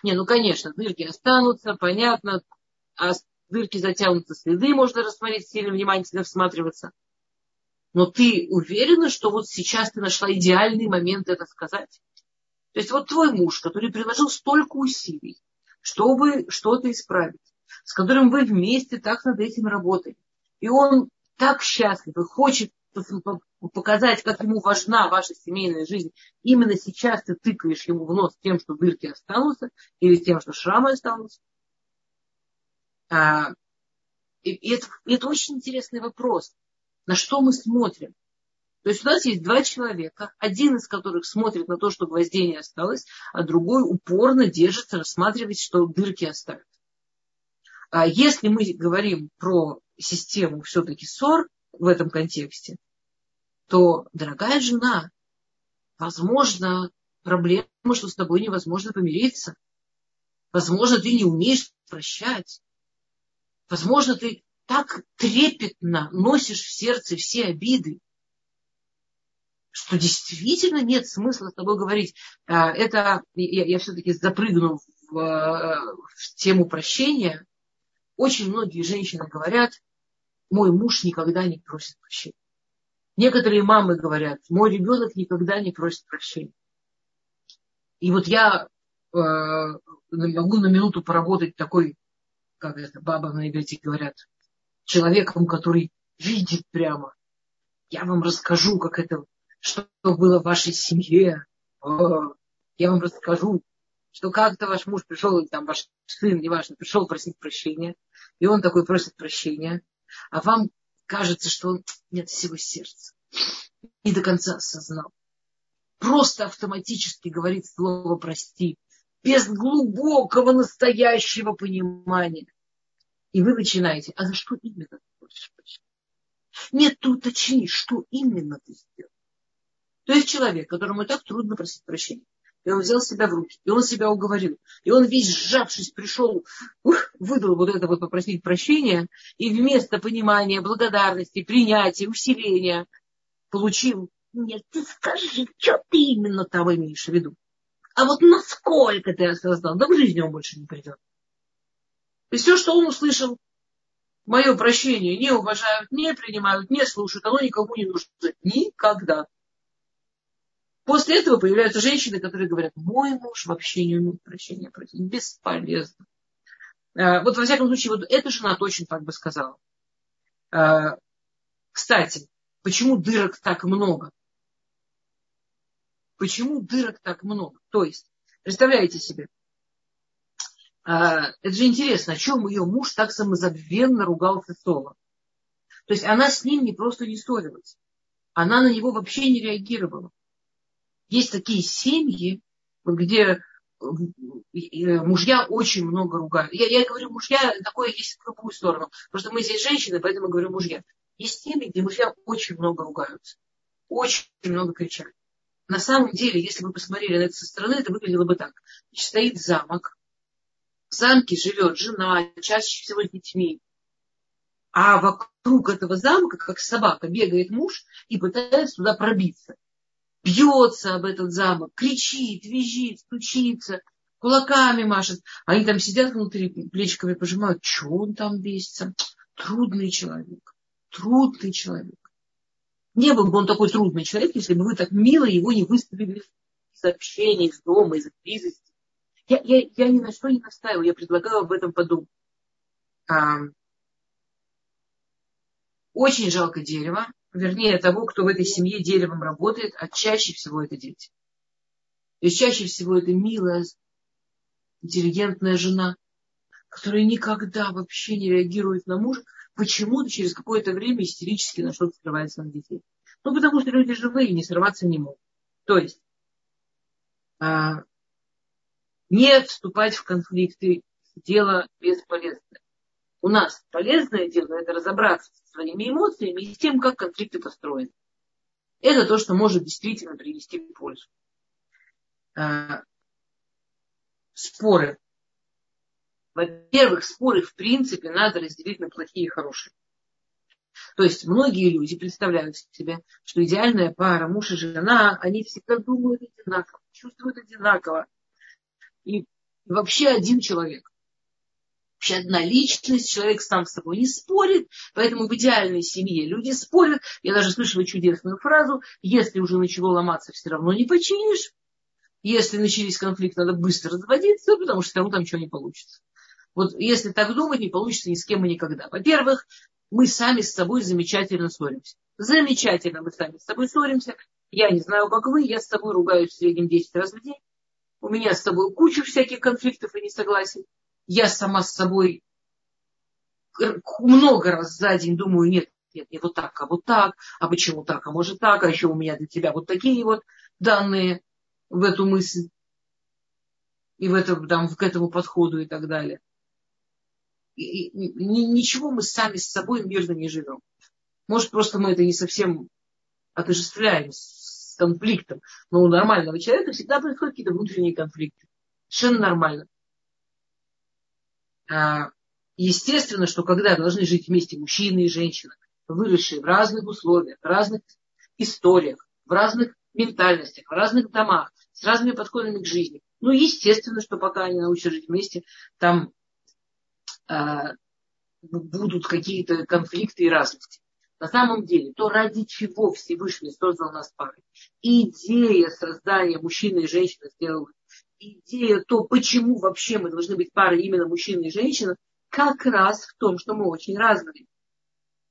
Не, ну конечно, дырки останутся, понятно, дырки затянутся, следы можно рассмотреть, сильно внимательно всматриваться. Но ты уверена, что вот сейчас ты нашла идеальный момент это сказать? То есть вот твой муж, который приложил столько усилий, чтобы что-то исправить, с которым вы вместе так над этим работаете. И он так счастлив и хочет показать, как ему важна ваша семейная жизнь. Именно сейчас ты тыкаешь ему в нос тем, что дырки останутся, или тем, что шрамы останутся. А, и это, это очень интересный вопрос. На что мы смотрим? То есть у нас есть два человека, один из которых смотрит на то, что гвоздей не осталось, а другой упорно держится, рассматривает, что дырки оставят. А если мы говорим про систему все-таки ссор в этом контексте, то, дорогая жена, возможно, проблема, что с тобой невозможно помириться. Возможно, ты не умеешь прощать. Возможно, ты так трепетно носишь в сердце все обиды, что действительно нет смысла с тобой говорить. А, это я, я все-таки запрыгну в, в тему прощения. Очень многие женщины говорят, мой муж никогда не просит прощения. Некоторые мамы говорят, мой ребенок никогда не просит прощения. И вот я э, могу на минуту поработать такой, как это баба на иврите говорят, человеком, который видит прямо. Я вам расскажу, как это, что было в вашей семье. Я вам расскажу, что как-то ваш муж пришел, или там ваш сын, неважно, пришел просить прощения, и он такой просит прощения, а вам кажется, что он нет всего сердца, не до конца осознал. Просто автоматически говорит слово «прости», без глубокого настоящего понимания. И вы начинаете, а за что именно ты прощения? Нет, ты уточни, что именно ты сделал. То есть человек, которому так трудно просить прощения, и он взял себя в руки, и он себя уговорил, и он весь сжавшись пришел, выдал вот это вот попросить прощения, и вместо понимания, благодарности, принятия, усиления получил, нет, ты скажи, что ты именно там имеешь в виду. А вот насколько ты осознал, да в жизни он больше не придет. И все, что он услышал, мое прощение не уважают, не принимают, не слушают, оно никому не нужно. Никогда. После этого появляются женщины, которые говорят, мой муж вообще не умеет прощения просить. Бесполезно. А, вот во всяком случае, вот эта жена точно так бы сказала. А, кстати, почему дырок так много? Почему дырок так много? То есть, представляете себе, а, это же интересно, о чем ее муж так самозабвенно ругался Соло. То есть она с ним не просто не ссорилась. Она на него вообще не реагировала. Есть такие семьи, где мужья очень много ругают. Я, я говорю мужья, такое есть в другую сторону. Потому что мы здесь женщины, поэтому говорю мужья. Есть семьи, где мужья очень много ругаются. Очень много кричат. На самом деле, если вы посмотрели на это со стороны, это выглядело бы так. Значит, стоит замок, в замке живет жена, чаще всего с детьми. А вокруг этого замка, как собака, бегает муж и пытается туда пробиться. Бьется об этот замок, кричит, визжит, стучится, кулаками машет. Они там сидят внутри, плечиками пожимают. Чего он там бесится? Трудный человек. Трудный человек. Не был бы он такой трудный человек, если бы вы так мило его не выставили из общения, из дома, из близости. Я, я, я ни на что не настаиваю, я предлагаю об этом подумать. А, очень жалко дерево, вернее того, кто в этой семье деревом работает, а чаще всего это дети. То есть чаще всего это милая, интеллигентная жена, которая никогда вообще не реагирует на мужа, почему-то через какое-то время истерически на что-то срывается на детей. Ну, потому что люди живые, не срываться не могут. То есть, а, не вступать в конфликты, дело бесполезное. У нас полезное дело – это разобраться со своими эмоциями и с тем, как конфликты построены. Это то, что может действительно принести пользу. А, споры. Во-первых, споры в принципе надо разделить на плохие и хорошие. То есть многие люди представляют себе, что идеальная пара, муж и жена, они всегда думают одинаково, чувствуют одинаково, и вообще один человек. Вообще одна личность, человек сам с собой не спорит, поэтому в идеальной семье люди спорят. Я даже слышала чудесную фразу, если уже начало ломаться, все равно не починишь. Если начались конфликты, надо быстро разводиться, потому что все там ничего не получится. Вот если так думать, не получится ни с кем и никогда. Во-первых, мы сами с собой замечательно ссоримся. Замечательно мы сами с собой ссоримся. Я не знаю, как вы, я с собой ругаюсь в среднем 10 раз в день. У меня с тобой куча всяких конфликтов и несогласий. Я сама с собой много раз за день думаю, нет, нет, не вот так, а вот так, а почему так, а может так, а еще у меня для тебя вот такие вот данные в эту мысль и в это, там, к этому подходу и так далее. И, и, ничего мы сами с собой мирно не живем. Может, просто мы это не совсем отождествляем конфликтом. Но у нормального человека всегда происходят какие-то внутренние конфликты. Совершенно нормально. А, Естественно, что когда должны жить вместе мужчины и женщины, выросшие в разных условиях, в разных историях, в разных ментальностях, в разных домах, с разными подходами к жизни. Ну, естественно, что пока они научатся жить вместе, там будут какие-то конфликты и разности. На самом деле, то ради чего Всевышний создал нас парой. Идея создания мужчины и женщины сделала. Идея то, почему вообще мы должны быть парой именно мужчина и женщина, как раз в том, что мы очень разные.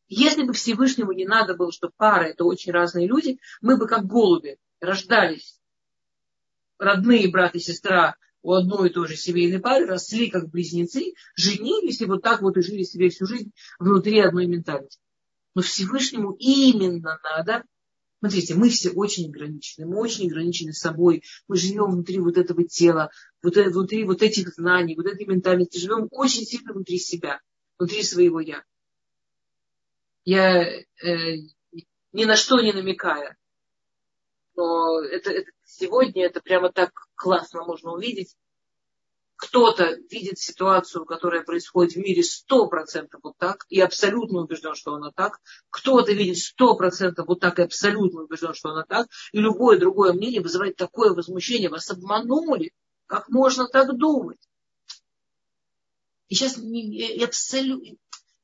Если бы Всевышнему не надо было, что пара это очень разные люди, мы бы как голуби рождались, родные брат и сестра у одной и той же семейной пары, росли как близнецы, женились и вот так вот и жили себе всю жизнь внутри одной ментальности. Но Всевышнему именно надо Смотрите, мы все очень ограничены, мы очень ограничены собой, мы живем внутри вот этого тела, вот, э, внутри вот этих знаний, вот этой ментальности, живем очень сильно внутри себя, внутри своего я. Я э, ни на что не намекая, но это, это, сегодня это прямо так классно можно увидеть, кто-то видит ситуацию, которая происходит в мире сто процентов вот так, и абсолютно убежден, что она так. Кто-то видит сто процентов вот так, и абсолютно убежден, что она так. И любое другое мнение вызывает такое возмущение. Вас обманули. Как можно так думать? И сейчас и, абсолютно...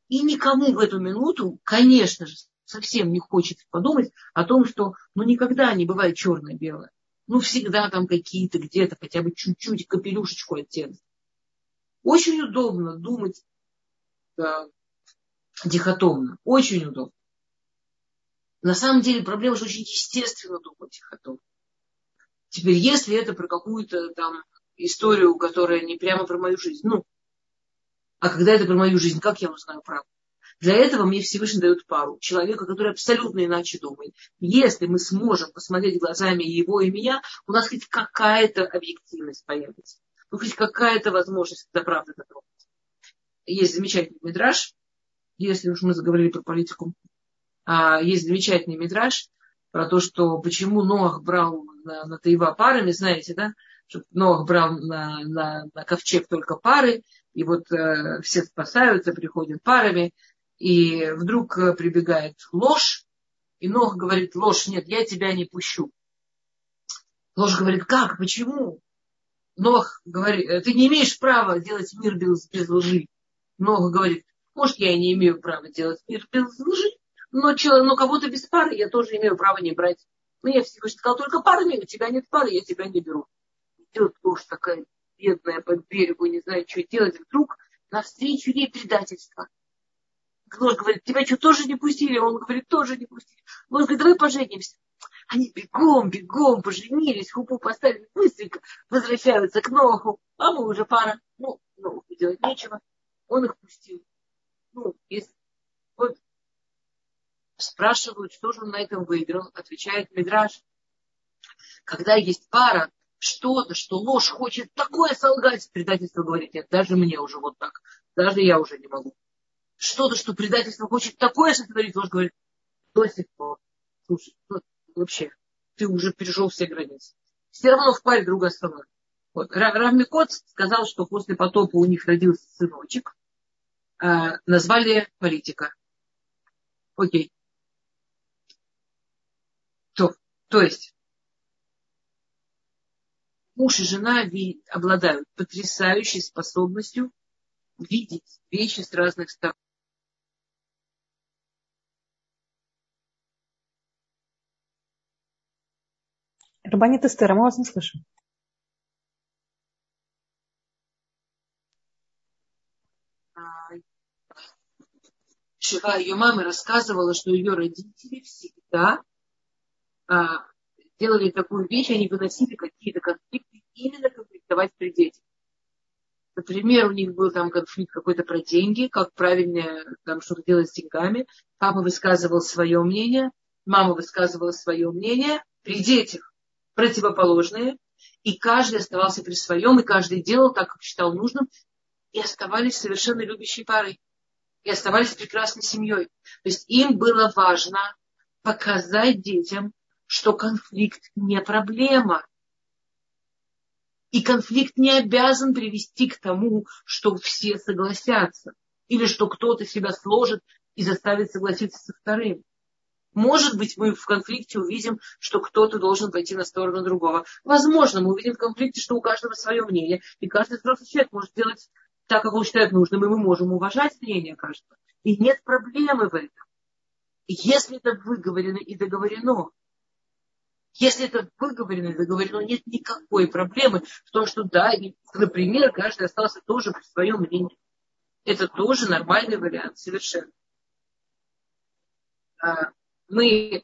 И никому в эту минуту, конечно же, совсем не хочется подумать о том, что ну, никогда не бывает черное-белое ну, всегда там какие-то где-то хотя бы чуть-чуть капелюшечку оттенок. Очень удобно думать да, дихотомно. Очень удобно. На самом деле проблема, что очень естественно думать дихотомно. Теперь, если это про какую-то там историю, которая не прямо про мою жизнь, ну, а когда это про мою жизнь, как я узнаю правду? Для этого мне Всевышний дает пару. Человека, который абсолютно иначе думает. Если мы сможем посмотреть глазами его и меня, у нас хоть какая-то объективность появится. Ну, хоть какая-то возможность до правды дотронуться. Есть замечательный мидраж, если уж мы заговорили про политику. А, есть замечательный мидраж про то, что почему Ноах брал на, на Таива парами, знаете, да? Что Ноах брал на, на, на ковчег только пары, и вот э, все спасаются, приходят парами, и вдруг э, прибегает ложь, и Нох говорит, ложь, нет, я тебя не пущу. Ложь говорит, как, почему? Нох говорит, «Э, ты не имеешь права делать мир без, без лжи. Нох говорит, может, я не имею права делать мир без лжи, но, но кого-то без пары я тоже имею право не брать. Ну, я всего сказал, только парами, у тебя нет пары, я тебя не беру. Идет ложь такая бедная по берегу, не знает, что делать. Вдруг навстречу ей предательство. Ложь говорит, тебя что, тоже не пустили? Он говорит, тоже не пустили. Ложь говорит, давай поженимся. Они бегом, бегом поженились, хупу поставили, быстренько возвращаются к Ноху. А мы уже пара. Ну, Ноху делать нечего. Он их пустил. Ну, если... Вот спрашивают, что же он на этом выиграл. Отвечает Мидраш. Когда есть пара, что-то, что ложь хочет такое солгать, предательство говорит, нет, даже мне уже вот так. Даже я уже не могу что-то, что предательство хочет такое сотворить, ложь говорит, до сих пор, слушай, ну, вообще, ты уже перешел все границы. Все равно в паре друга остановит. Вот. Равмикот сказал, что после потопа у них родился сыночек, э, назвали политика. Окей. То, то есть, муж и жена обладают потрясающей способностью видеть вещи с разных сторон. Рабанит Эстер, мы вас не слышим. Шива ее мамы рассказывала, что ее родители всегда а, делали такую вещь, они выносили какие-то конфликты, именно конфликтовать при детях. Например, у них был там конфликт какой-то про деньги, как правильно там что-то делать с деньгами. Папа высказывал свое мнение, мама высказывала свое мнение при детях противоположные, и каждый оставался при своем, и каждый делал так, как считал нужным, и оставались совершенно любящей парой, и оставались прекрасной семьей. То есть им было важно показать детям, что конфликт не проблема. И конфликт не обязан привести к тому, что все согласятся. или что кто-то себя сложит и заставит согласиться со вторым. Может быть, мы в конфликте увидим, что кто-то должен пойти на сторону другого. Возможно, мы увидим в конфликте, что у каждого свое мнение, и каждый взрослый человек может делать так, как он считает нужным, и мы можем уважать мнение каждого. И нет проблемы в этом. Если это выговорено и договорено, если это выговорено и договорено, нет никакой проблемы в том, что да, например, каждый остался тоже при своем мнении. Это тоже нормальный вариант, совершенно. А, мы,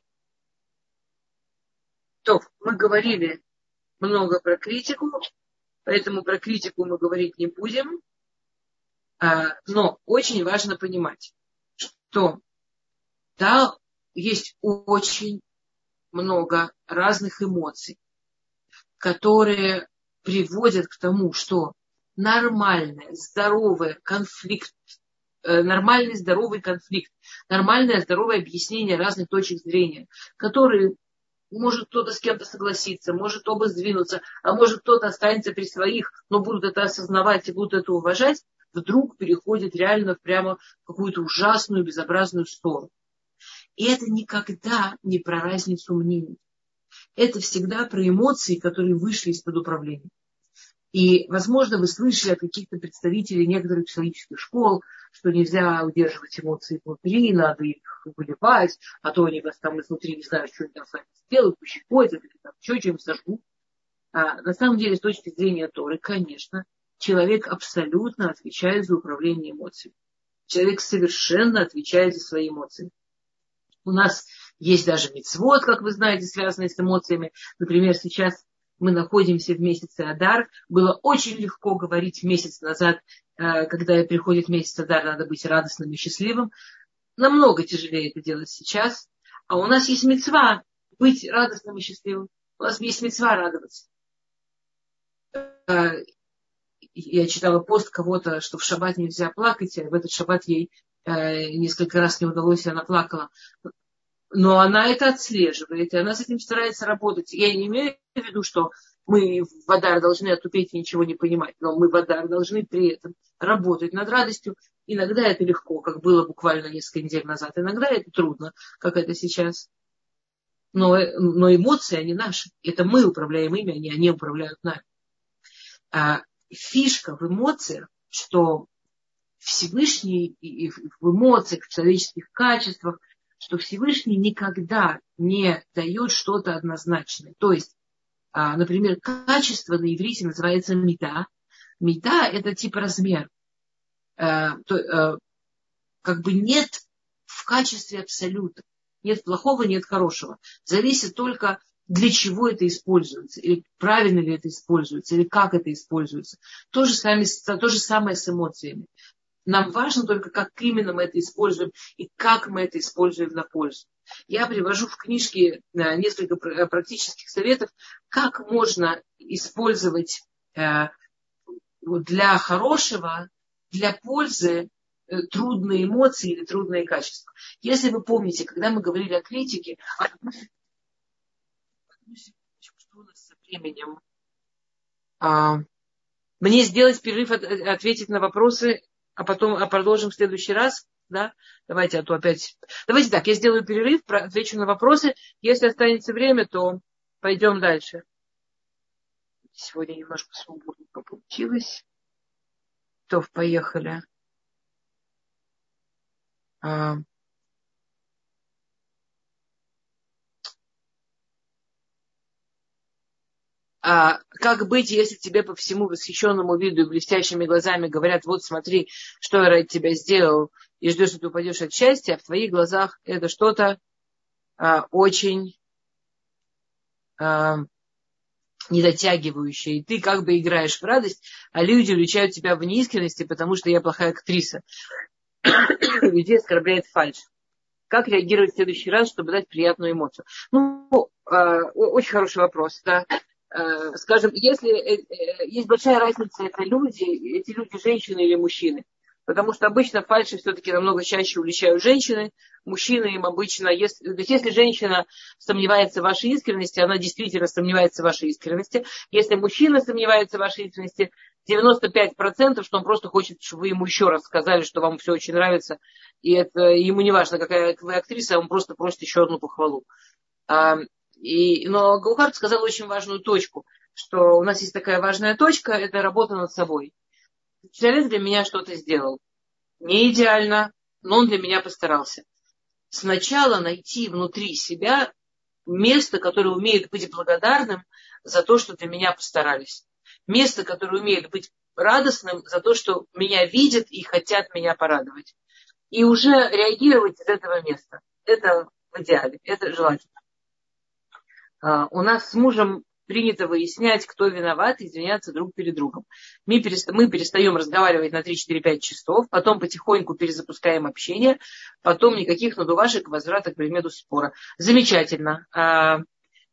то, мы говорили много про критику, поэтому про критику мы говорить не будем. А, но очень важно понимать, что да, есть очень много разных эмоций, которые приводят к тому, что нормальный, здоровый конфликт, нормальный, здоровый конфликт, нормальное, здоровое объяснение разных точек зрения, которые может кто-то с кем-то согласиться, может оба сдвинуться, а может кто-то останется при своих, но будут это осознавать и будут это уважать, вдруг переходит реально прямо в какую-то ужасную, безобразную сторону. И это никогда не про разницу мнений. Это всегда про эмоции, которые вышли из-под управления. И, возможно, вы слышали от каких-то представителей некоторых психологических школ, что нельзя удерживать эмоции внутри, надо их выливать, а то они вас там изнутри не знают, что они там с вами сделают, пощекотят или там еще чем сожгут. А на самом деле, с точки зрения Торы, конечно, человек абсолютно отвечает за управление эмоциями. Человек совершенно отвечает за свои эмоции. У нас есть даже мецвод, как вы знаете, связанный с эмоциями. Например, сейчас мы находимся в месяце Адар. Было очень легко говорить месяц назад, э, когда приходит месяц Адар, надо быть радостным и счастливым. Намного тяжелее это делать сейчас. А у нас есть мецва быть радостным и счастливым. У нас есть мецва радоваться. Э, я читала пост кого-то, что в шаббат нельзя плакать, а в этот шаббат ей Э, несколько раз не удалось, и она плакала. Но она это отслеживает, и она с этим старается работать. Я не имею в виду, что мы в Адар должны отупеть и ничего не понимать, но мы в Адар должны при этом работать над радостью. Иногда это легко, как было буквально несколько недель назад. Иногда это трудно, как это сейчас. Но, но эмоции, они наши. Это мы управляем ими, они, они управляют нами. А фишка в эмоциях, что Всевышний и в эмоциях, в человеческих качествах, что Всевышний никогда не дает что-то однозначное. То есть, а, например, качество на иврите называется мида. Мида – это типа размер. Э, э, как бы нет в качестве абсолюта. Нет плохого, нет хорошего. Зависит только для чего это используется, или правильно ли это используется, или как это используется. То же, самое, то же самое с эмоциями. Нам важно только, как именно мы это используем и как мы это используем на пользу. Я привожу в книжке э, несколько э, практических советов, как можно использовать э, для хорошего, для пользы трудные эмоции или трудные качества. Если вы помните, когда мы говорили о критике, что у нас со временем? А, мне сделать перерыв, ответить на вопросы а потом а продолжим в следующий раз. Да? Давайте, а то опять... Давайте так, я сделаю перерыв, отвечу на вопросы. Если останется время, то пойдем дальше. Сегодня немножко свободненько получилось. То, поехали. А... а, как быть, если тебе по всему восхищенному виду и блестящими глазами говорят, вот смотри, что я ради тебя сделал, и ждешь, что ты упадешь от счастья, а в твоих глазах это что-то а, очень а, недотягивающее. И ты как бы играешь в радость, а люди уличают тебя в неискренности, потому что я плохая актриса. *coughs* Людей оскорбляет фальш. Как реагировать в следующий раз, чтобы дать приятную эмоцию? Ну, э, очень хороший вопрос. Да? Э, скажем, если э, э, есть большая разница, это люди, эти люди женщины или мужчины. Потому что обычно фальши все-таки намного чаще уличают женщины. Мужчины им обычно, если, то есть если женщина сомневается в вашей искренности, она действительно сомневается в вашей искренности. Если мужчина сомневается в вашей искренности, 95%, что он просто хочет, чтобы вы ему еще раз сказали, что вам все очень нравится. И это ему не важно, какая вы актриса, он просто просит еще одну похвалу. И, но Гаухард сказал очень важную точку, что у нас есть такая важная точка, это работа над собой. Человек для меня что-то сделал. Не идеально, но он для меня постарался. Сначала найти внутри себя место, которое умеет быть благодарным за то, что для меня постарались. Место, которое умеет быть радостным за то, что меня видят и хотят меня порадовать. И уже реагировать из этого места. Это в идеале, это желательно. А, у нас с мужем принято выяснять, кто виноват, извиняться друг перед другом. Мы, перестаем разговаривать на 3-4-5 часов, потом потихоньку перезапускаем общение, потом никаких надувашек, возврата к предмету спора. Замечательно. А,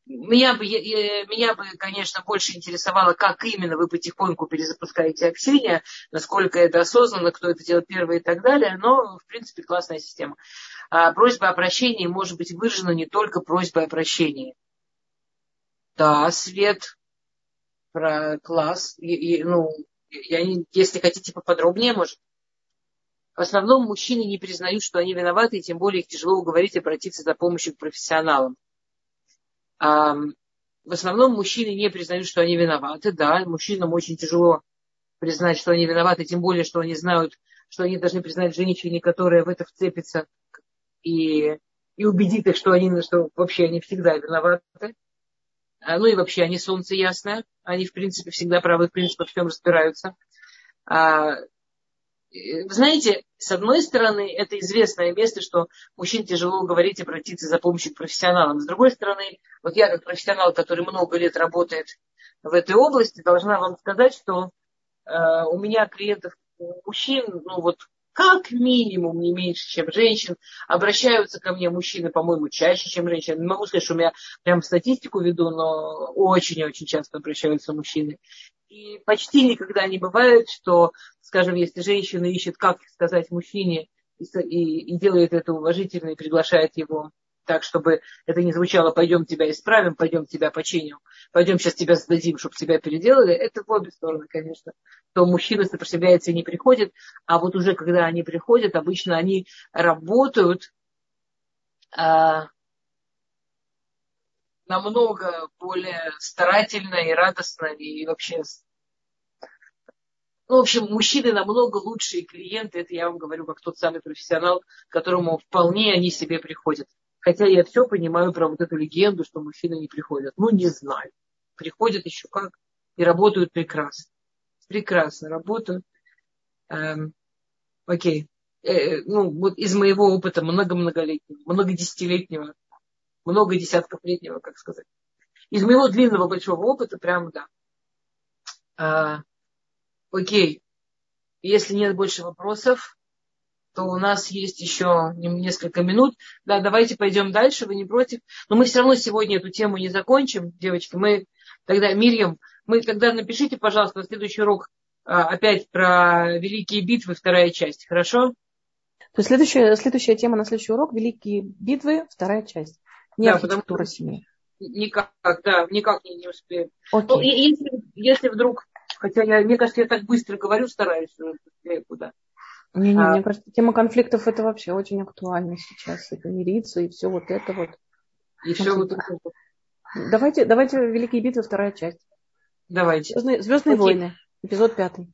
меня бы, меня бы, конечно, больше интересовало, как именно вы потихоньку перезапускаете общение, насколько это осознанно, кто это делает первый и так далее, но, в принципе, классная система. А просьба о прощении может быть выражена не только просьбой о прощении. Да, Свет, про класс. И, и, ну, я не, если хотите поподробнее, может. В основном мужчины не признают, что они виноваты, и тем более их тяжело уговорить обратиться за помощью к профессионалам. А, в основном мужчины не признают, что они виноваты. Да, мужчинам очень тяжело признать, что они виноваты, тем более, что они знают, что они должны признать женщине, которая в это вцепится и, и убедит их, что они что вообще они всегда виноваты. А, ну и вообще они солнце ясное, они в принципе всегда правы, в принципе во всем разбираются. А, знаете, с одной стороны, это известное место, что мужчин тяжело говорить, обратиться за помощью к профессионалам. С другой стороны, вот я как профессионал, который много лет работает в этой области, должна вам сказать, что э, у меня клиентов мужчин, ну вот как минимум не меньше, чем женщин. Обращаются ко мне мужчины, по-моему, чаще, чем женщины. Не могу сказать, что у меня прям статистику веду, но очень-очень часто обращаются мужчины. И почти никогда не бывает, что, скажем, если женщина ищет, как сказать мужчине, и, и, делает это уважительно и приглашает его так, чтобы это не звучало, пойдем тебя исправим, пойдем тебя починим, пойдем сейчас тебя сдадим, чтобы тебя переделали, это в обе стороны, конечно. То мужчина сопротивляется и не приходит, а вот уже когда они приходят, обычно они работают а, намного более старательно и радостно, и вообще ну, в общем, мужчины намного лучшие клиенты, это я вам говорю как тот самый профессионал, которому вполне они себе приходят. Хотя я все понимаю про вот эту легенду, что мужчины не приходят. Ну, не знаю. Приходят еще как. И работают прекрасно. Прекрасно работают. Эм, окей. Э, ну, вот из моего опыта много-многолетнего, много-десятилетнего, много десятков летнего, как сказать. Из моего длинного большого опыта, прям да. А, окей. Если нет больше вопросов, то у нас есть еще несколько минут. Да, давайте пойдем дальше, вы не против. Но мы все равно сегодня эту тему не закончим, девочки. Мы тогда, Мирьям, мы тогда напишите, пожалуйста, на следующий урок а, опять про великие битвы, вторая часть, хорошо? То есть следующая, следующая тема на следующий урок – великие битвы, вторая часть. Не да, архитектура потому, семьи. Никак, да, никак не, не успеем. Ну, если, если вдруг, хотя я, мне кажется, я так быстро говорю, стараюсь, куда. Не, не, а, мне кажется, тема конфликтов это вообще очень актуально сейчас. И помириться, и все вот это вот. И все вот это. Давайте, давайте Великие битвы, вторая часть. Давайте. Звездные, Звездные войны, эпизод пятый.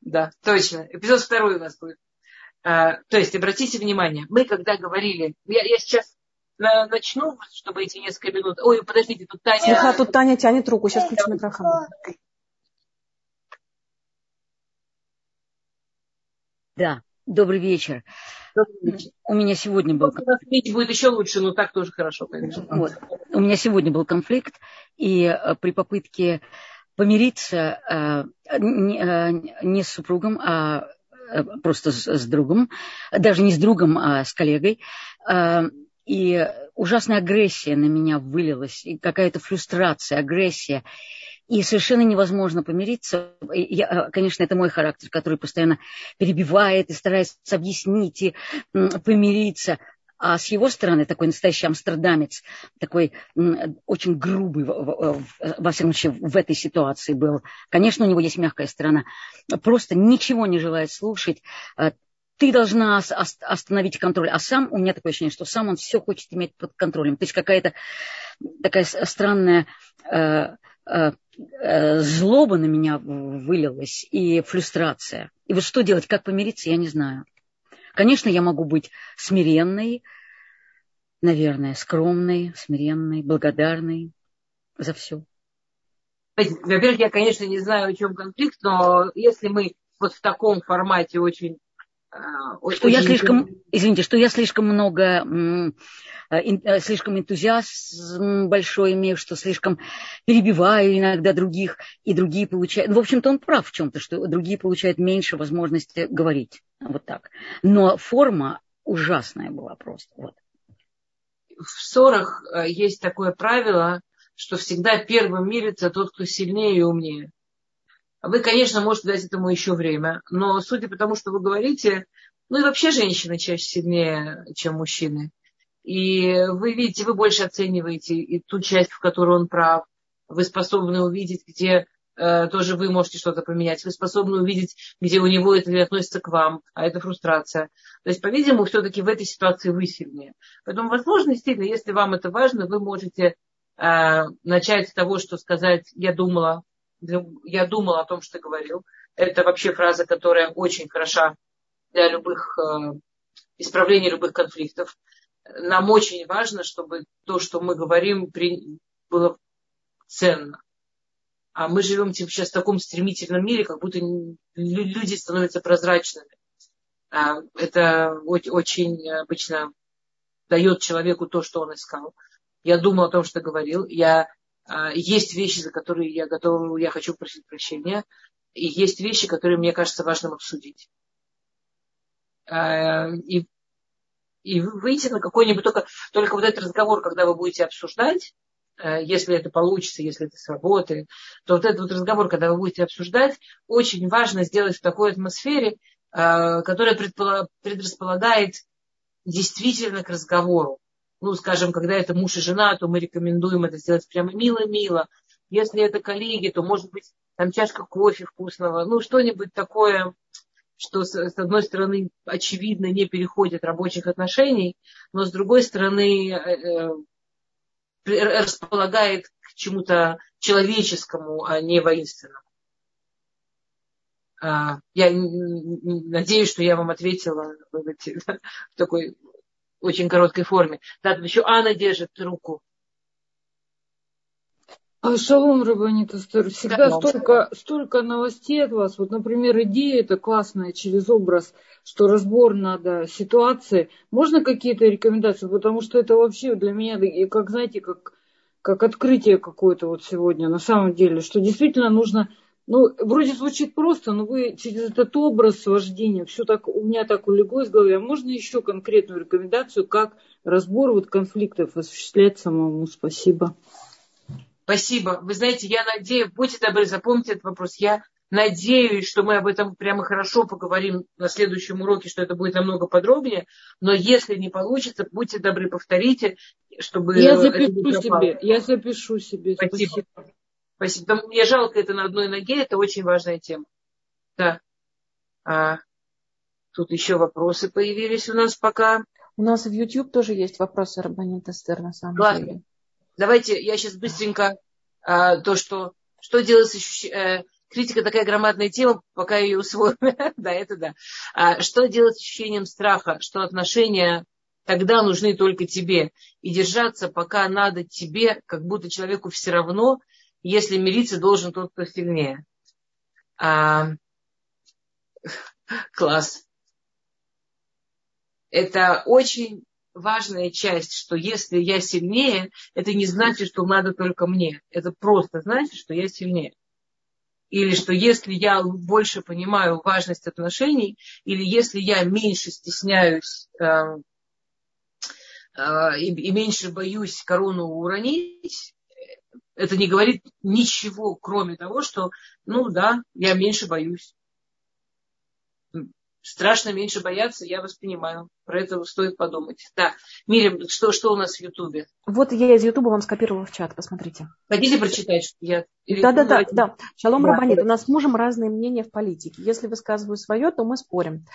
Да, точно. Эпизод второй у нас будет. А, то есть, обратите внимание, мы когда говорили, я, я сейчас начну, чтобы эти несколько минут. Ой, подождите, тут Таня. Слегка, тут Таня тянет руку, сейчас включу микрофон. Да, добрый вечер. Добрый вечер. У меня сегодня был конфликт. будет еще лучше, но так тоже хорошо, конечно. Вот. У меня сегодня был конфликт, и э, при попытке помириться э, не, э, не с супругом, а просто с другом, даже не с другом, а с коллегой, и ужасная агрессия на меня вылилась, и какая-то фрустрация, агрессия. И совершенно невозможно помириться. Я, конечно, это мой характер, который постоянно перебивает и старается объяснить и помириться. А с его стороны такой настоящий амстердамец, такой очень грубый, во всяком случае, в этой ситуации был. Конечно, у него есть мягкая сторона. Просто ничего не желает слушать. А, ты должна остановить контроль. А сам, у меня такое ощущение, что сам он все хочет иметь под контролем. То есть какая-то такая странная э, э, э, злоба на меня вылилась и фрустрация. И вот что делать, как помириться, я не знаю. Конечно, я могу быть смиренной, наверное, скромной, смиренной, благодарной за все. Во-первых, я, конечно, не знаю, о чем конфликт, но если мы вот в таком формате очень что я слишком, извините, что я слишком много, э, э, слишком энтузиазм большой имею, что слишком перебиваю иногда других, и другие получают... Ну, в общем-то, он прав в чем-то, что другие получают меньше возможности говорить. Вот так. Но форма ужасная была просто. Вот. В ссорах э, есть такое правило, что всегда первым мирится тот, кто сильнее и умнее. Вы, конечно, можете дать этому еще время, но судя по тому, что вы говорите, ну и вообще женщины чаще сильнее, чем мужчины. И вы видите, вы больше оцениваете и ту часть, в которой он прав. Вы способны увидеть, где э, тоже вы можете что-то поменять. Вы способны увидеть, где у него это не относится к вам, а это фрустрация. То есть, по-видимому, все-таки в этой ситуации вы сильнее. Поэтому, возможно, действительно, если вам это важно, вы можете э, начать с того, что сказать, я думала, я думал о том, что говорил. Это вообще фраза, которая очень хороша для любых э, исправления любых конфликтов. Нам очень важно, чтобы то, что мы говорим, было ценно. А мы живем сейчас в таком стремительном мире, как будто люди становятся прозрачными. А, это очень обычно дает человеку то, что он искал. Я думал о том, что говорил. Я есть вещи, за которые я готова, я хочу просить прощения, и есть вещи, которые мне кажется важным обсудить. А, и, и выйти на какой-нибудь только, только вот этот разговор, когда вы будете обсуждать, а, если это получится, если это сработает, то вот этот вот разговор, когда вы будете обсуждать, очень важно сделать в такой атмосфере, которая предрасполагает действительно к разговору ну, скажем, когда это муж и жена, то мы рекомендуем это сделать прямо мило-мило. Если это коллеги, то может быть там чашка кофе вкусного, ну, что-нибудь такое, что с, одной стороны, очевидно, не переходит рабочих отношений, но с другой стороны, э, э, располагает к чему-то человеческому, а не воинственному. А, я надеюсь, что я вам ответила *laughs* в такой очень короткой форме. Да, там еще Анна держит руку. А шалом, Рабанит Астер, всегда да, столько, столько новостей от вас. Вот, например, идея это классная через образ, что разбор надо ситуации. Можно какие-то рекомендации? Потому что это вообще для меня, как знаете, как, как открытие какое-то вот сегодня на самом деле, что действительно нужно ну, вроде звучит просто, но вы через этот образ вождения, все так, у меня так улеглось в голове. А можно еще конкретную рекомендацию, как разбор вот конфликтов осуществлять самому? Спасибо. Спасибо. Вы знаете, я надеюсь, будьте добры, запомните этот вопрос. Я надеюсь, что мы об этом прямо хорошо поговорим на следующем уроке, что это будет намного подробнее. Но если не получится, будьте добры, повторите, чтобы... Я запишу себе, я запишу себе. Спасибо. Спасибо. Спасибо. Мне жалко это на одной ноге, это очень важная тема. Да. А, тут еще вопросы появились у нас пока. У нас в YouTube тоже есть вопросы Рабанит Эстер, на самом Ладно. деле. Давайте я сейчас быстренько а, то, что, что делать с ощущением... Э, критика такая громадная тема, пока ее усвоим. *laughs* да, это да. А, что делать с ощущением страха, что отношения тогда нужны только тебе. И держаться, пока надо тебе, как будто человеку все равно, если мириться должен тот, кто сильнее. А, *laughs* класс. Это очень важная часть, что если я сильнее, это не значит, что надо только мне. Это просто значит, что я сильнее. Или что если я больше понимаю важность отношений, или если я меньше стесняюсь э, э, и, и меньше боюсь корону уронить, это не говорит ничего, кроме того, что, ну да, я меньше боюсь страшно меньше бояться, я вас понимаю. Про это стоит подумать. Да. Мирим, что, что у нас в Ютубе? Вот я из Ютуба вам скопировала в чат, посмотрите. Хотите прочитать, что я... Да, да, да, да. Шалом да. Рабанит, у нас с мужем разные мнения в политике. Если высказываю свое, то мы спорим.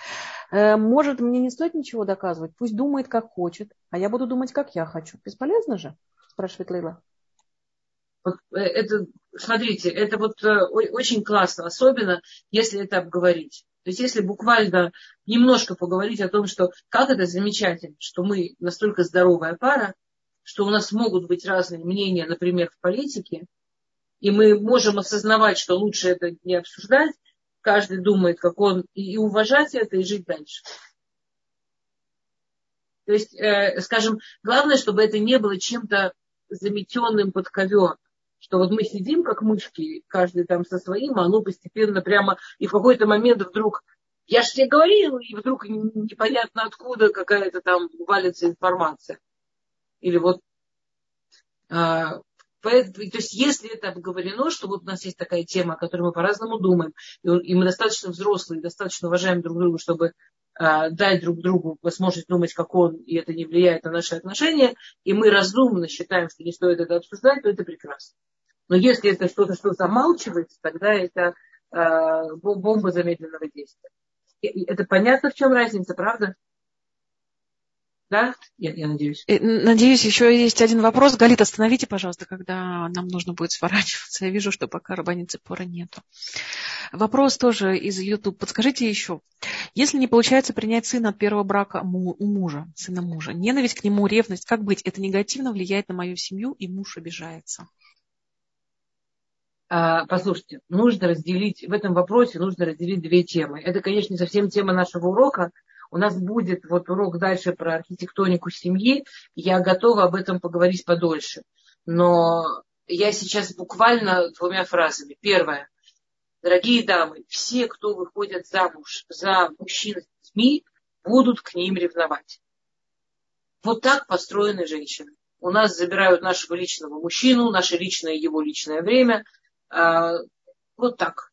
Э, может, мне не стоит ничего доказывать. Пусть думает, как хочет, а я буду думать, как я хочу. Бесполезно же? Спрашивает Лейла. Э, это, смотрите, это вот э, очень классно, особенно если это обговорить. То есть если буквально немножко поговорить о том, что как это замечательно, что мы настолько здоровая пара, что у нас могут быть разные мнения, например, в политике, и мы можем осознавать, что лучше это не обсуждать, каждый думает, как он, и уважать это, и жить дальше. То есть, э, скажем, главное, чтобы это не было чем-то заметенным под ковер что вот мы сидим как мышки, каждый там со своим, а оно постепенно прямо, и в какой-то момент вдруг, я же тебе говорил, и вдруг непонятно откуда какая-то там валится информация. Или вот, а, то есть если это обговорено, что вот у нас есть такая тема, о которой мы по-разному думаем, и мы достаточно взрослые, достаточно уважаем друг друга, чтобы дать друг другу возможность думать, как он, и это не влияет на наши отношения, и мы разумно считаем, что не стоит это обсуждать, то это прекрасно. Но если это что-то, что замалчивается, тогда это э, бомба замедленного действия. Это понятно, в чем разница, правда? Да? Я, я надеюсь. Э, надеюсь, еще есть один вопрос. Галит, остановите, пожалуйста, когда нам нужно будет сворачиваться. Я вижу, что пока рабаницы пора нету. Вопрос тоже из YouTube. Подскажите еще. Если не получается принять сына от первого брака у мужа, сына мужа, ненависть к нему, ревность, как быть? Это негативно влияет на мою семью, и муж обижается. А, послушайте, нужно разделить, в этом вопросе нужно разделить две темы. Это, конечно, не совсем тема нашего урока. У нас будет вот урок дальше про архитектонику семьи. Я готова об этом поговорить подольше. Но я сейчас буквально двумя фразами. Первое. Дорогие дамы, все, кто выходят замуж за мужчин с детьми, будут к ним ревновать. Вот так построены женщины. У нас забирают нашего личного мужчину, наше личное его личное время – а, вот так.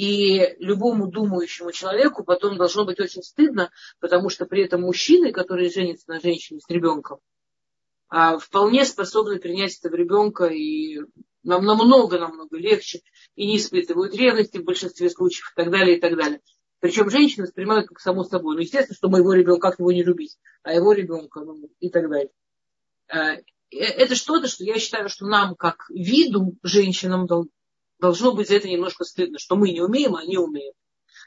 И любому думающему человеку потом должно быть очень стыдно, потому что при этом мужчины, которые женятся на женщине с ребенком, а, вполне способны принять этого ребенка и нам намного-намного легче и не испытывают ревности в большинстве случаев и так далее, и так далее. Причем женщины воспринимают как само собой. Ну, естественно, что моего ребенка, как его не любить, а его ребенка, ну, и так далее. А, Э, это что-то, что я считаю, что нам, как виду, женщинам, должно быть за это немножко стыдно, что мы не умеем, а они умеют.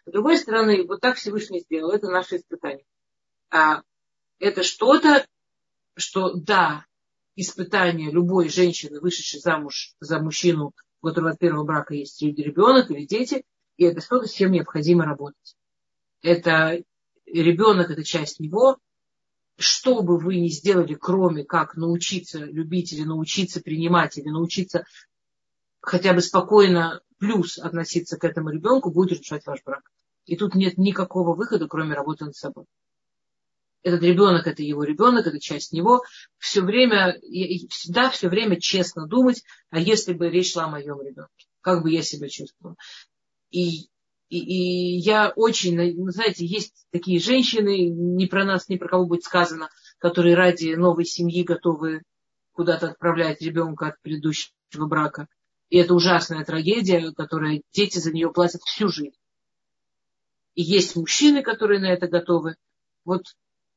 С другой стороны, вот так Всевышний сделал, это наше испытание. А это что-то, что, да, испытание любой женщины, вышедшей замуж за мужчину, у которого от первого брака есть ребенок или дети, и это что-то, с чем необходимо работать. Это ребенок, это часть него, что бы вы ни сделали, кроме как научиться любить или научиться принимать, или научиться хотя бы спокойно плюс относиться к этому ребенку, будет решать ваш брак. И тут нет никакого выхода, кроме работы над собой. Этот ребенок, это его ребенок, это часть него. Все время, всегда все время честно думать, а если бы речь шла о моем ребенке, как бы я себя чувствовала. И и, и я очень, ну, знаете, есть такие женщины, не про нас, не про кого будет сказано, которые ради новой семьи готовы куда-то отправлять ребенка от предыдущего брака. И это ужасная трагедия, которая дети за нее платят всю жизнь. И есть мужчины, которые на это готовы. Вот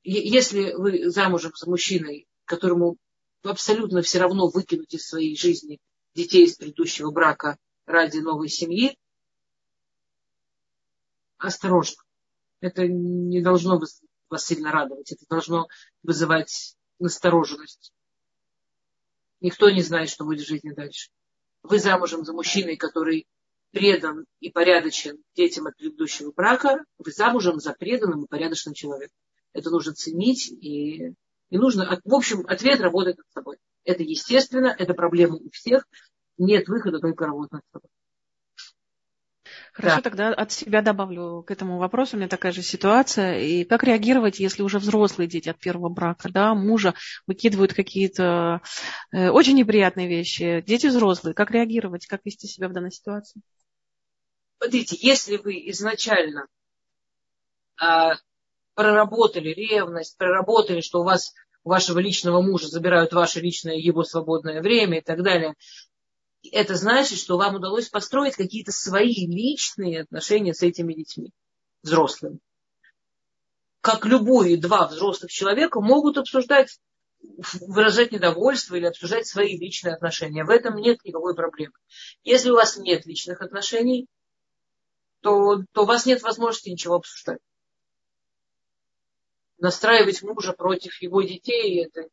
если вы замужем за мужчиной, которому абсолютно все равно выкинуть из своей жизни детей из предыдущего брака ради новой семьи, осторожно. Это не должно вас сильно радовать. Это должно вызывать настороженность. Никто не знает, что будет в жизни дальше. Вы замужем за мужчиной, который предан и порядочен детям от предыдущего брака. Вы замужем за преданным и порядочным человеком. Это нужно ценить и, и нужно... В общем, ответ работает над собой. Это естественно, это проблема у всех. Нет выхода, только работать над собой. Хорошо, да. тогда от себя добавлю к этому вопросу. У меня такая же ситуация. И как реагировать, если уже взрослые дети от первого брака, да, мужа выкидывают какие-то э, очень неприятные вещи. Дети взрослые. Как реагировать, как вести себя в данной ситуации? Смотрите, если вы изначально э, проработали ревность, проработали, что у вас у вашего личного мужа забирают ваше личное его свободное время и так далее, это значит, что вам удалось построить какие-то свои личные отношения с этими детьми, взрослыми. Как любые два взрослых человека могут обсуждать, выражать недовольство или обсуждать свои личные отношения. В этом нет никакой проблемы. Если у вас нет личных отношений, то, то у вас нет возможности ничего обсуждать. Настраивать мужа против его детей, это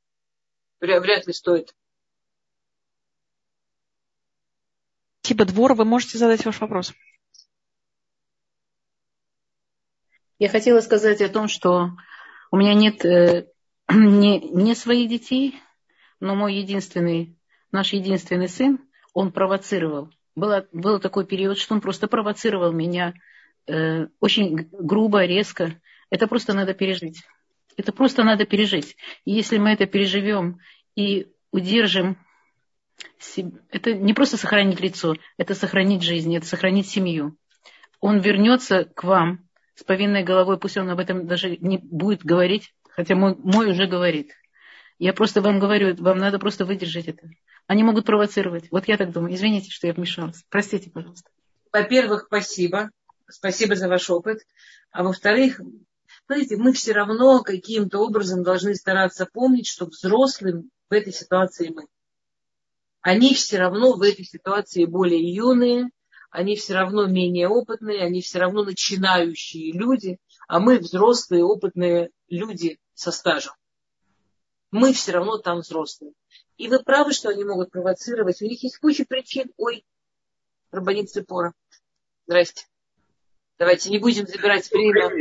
вряд ли стоит Спасибо, Двор. Вы можете задать ваш вопрос. Я хотела сказать о том, что у меня нет э, *clears throat* не, не своих детей, но мой единственный, наш единственный сын, он провоцировал. Было, был такой период, что он просто провоцировал меня э, очень грубо, резко. Это просто надо пережить. Это просто надо пережить. И если мы это переживем и удержим это не просто сохранить лицо, это сохранить жизнь, это сохранить семью. Он вернется к вам с повинной головой, пусть он об этом даже не будет говорить, хотя мой, мой уже говорит. Я просто вам говорю, вам надо просто выдержать это. Они могут провоцировать. Вот я так думаю. Извините, что я вмешалась. Простите, пожалуйста. Во-первых, спасибо. Спасибо за ваш опыт. А во-вторых, смотрите, мы все равно каким-то образом должны стараться помнить, что взрослым в этой ситуации мы они все равно в этой ситуации более юные, они все равно менее опытные, они все равно начинающие люди, а мы взрослые, опытные люди со стажем. Мы все равно там взрослые. И вы правы, что они могут провоцировать. У них есть куча причин. Ой, Рабанит Цепора. Здрасте. Давайте не будем забирать время.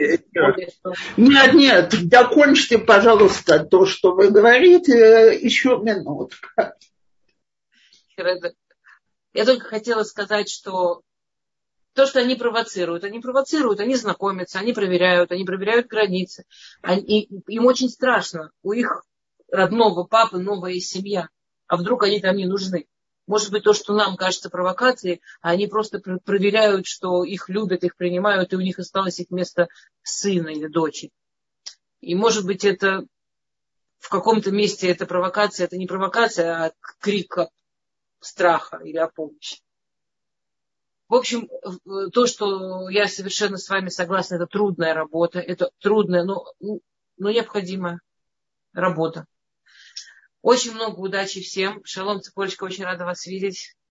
Нет, нет, докончите, пожалуйста, то, что вы говорите, еще минутка. Я только хотела сказать, что то, что они провоцируют, они провоцируют, они знакомятся, они проверяют, они проверяют границы. Они, им очень страшно. У их родного папы новая семья. А вдруг они там не нужны? Может быть, то, что нам кажется провокацией, а они просто проверяют, что их любят, их принимают, и у них осталось их место сына или дочери. И может быть, это в каком-то месте это провокация, это не провокация, а крик страха или о помощи. В общем, то, что я совершенно с вами согласна, это трудная работа, это трудная, но, но необходимая работа. Очень много удачи всем. Шалом, Цепочка, очень рада вас видеть.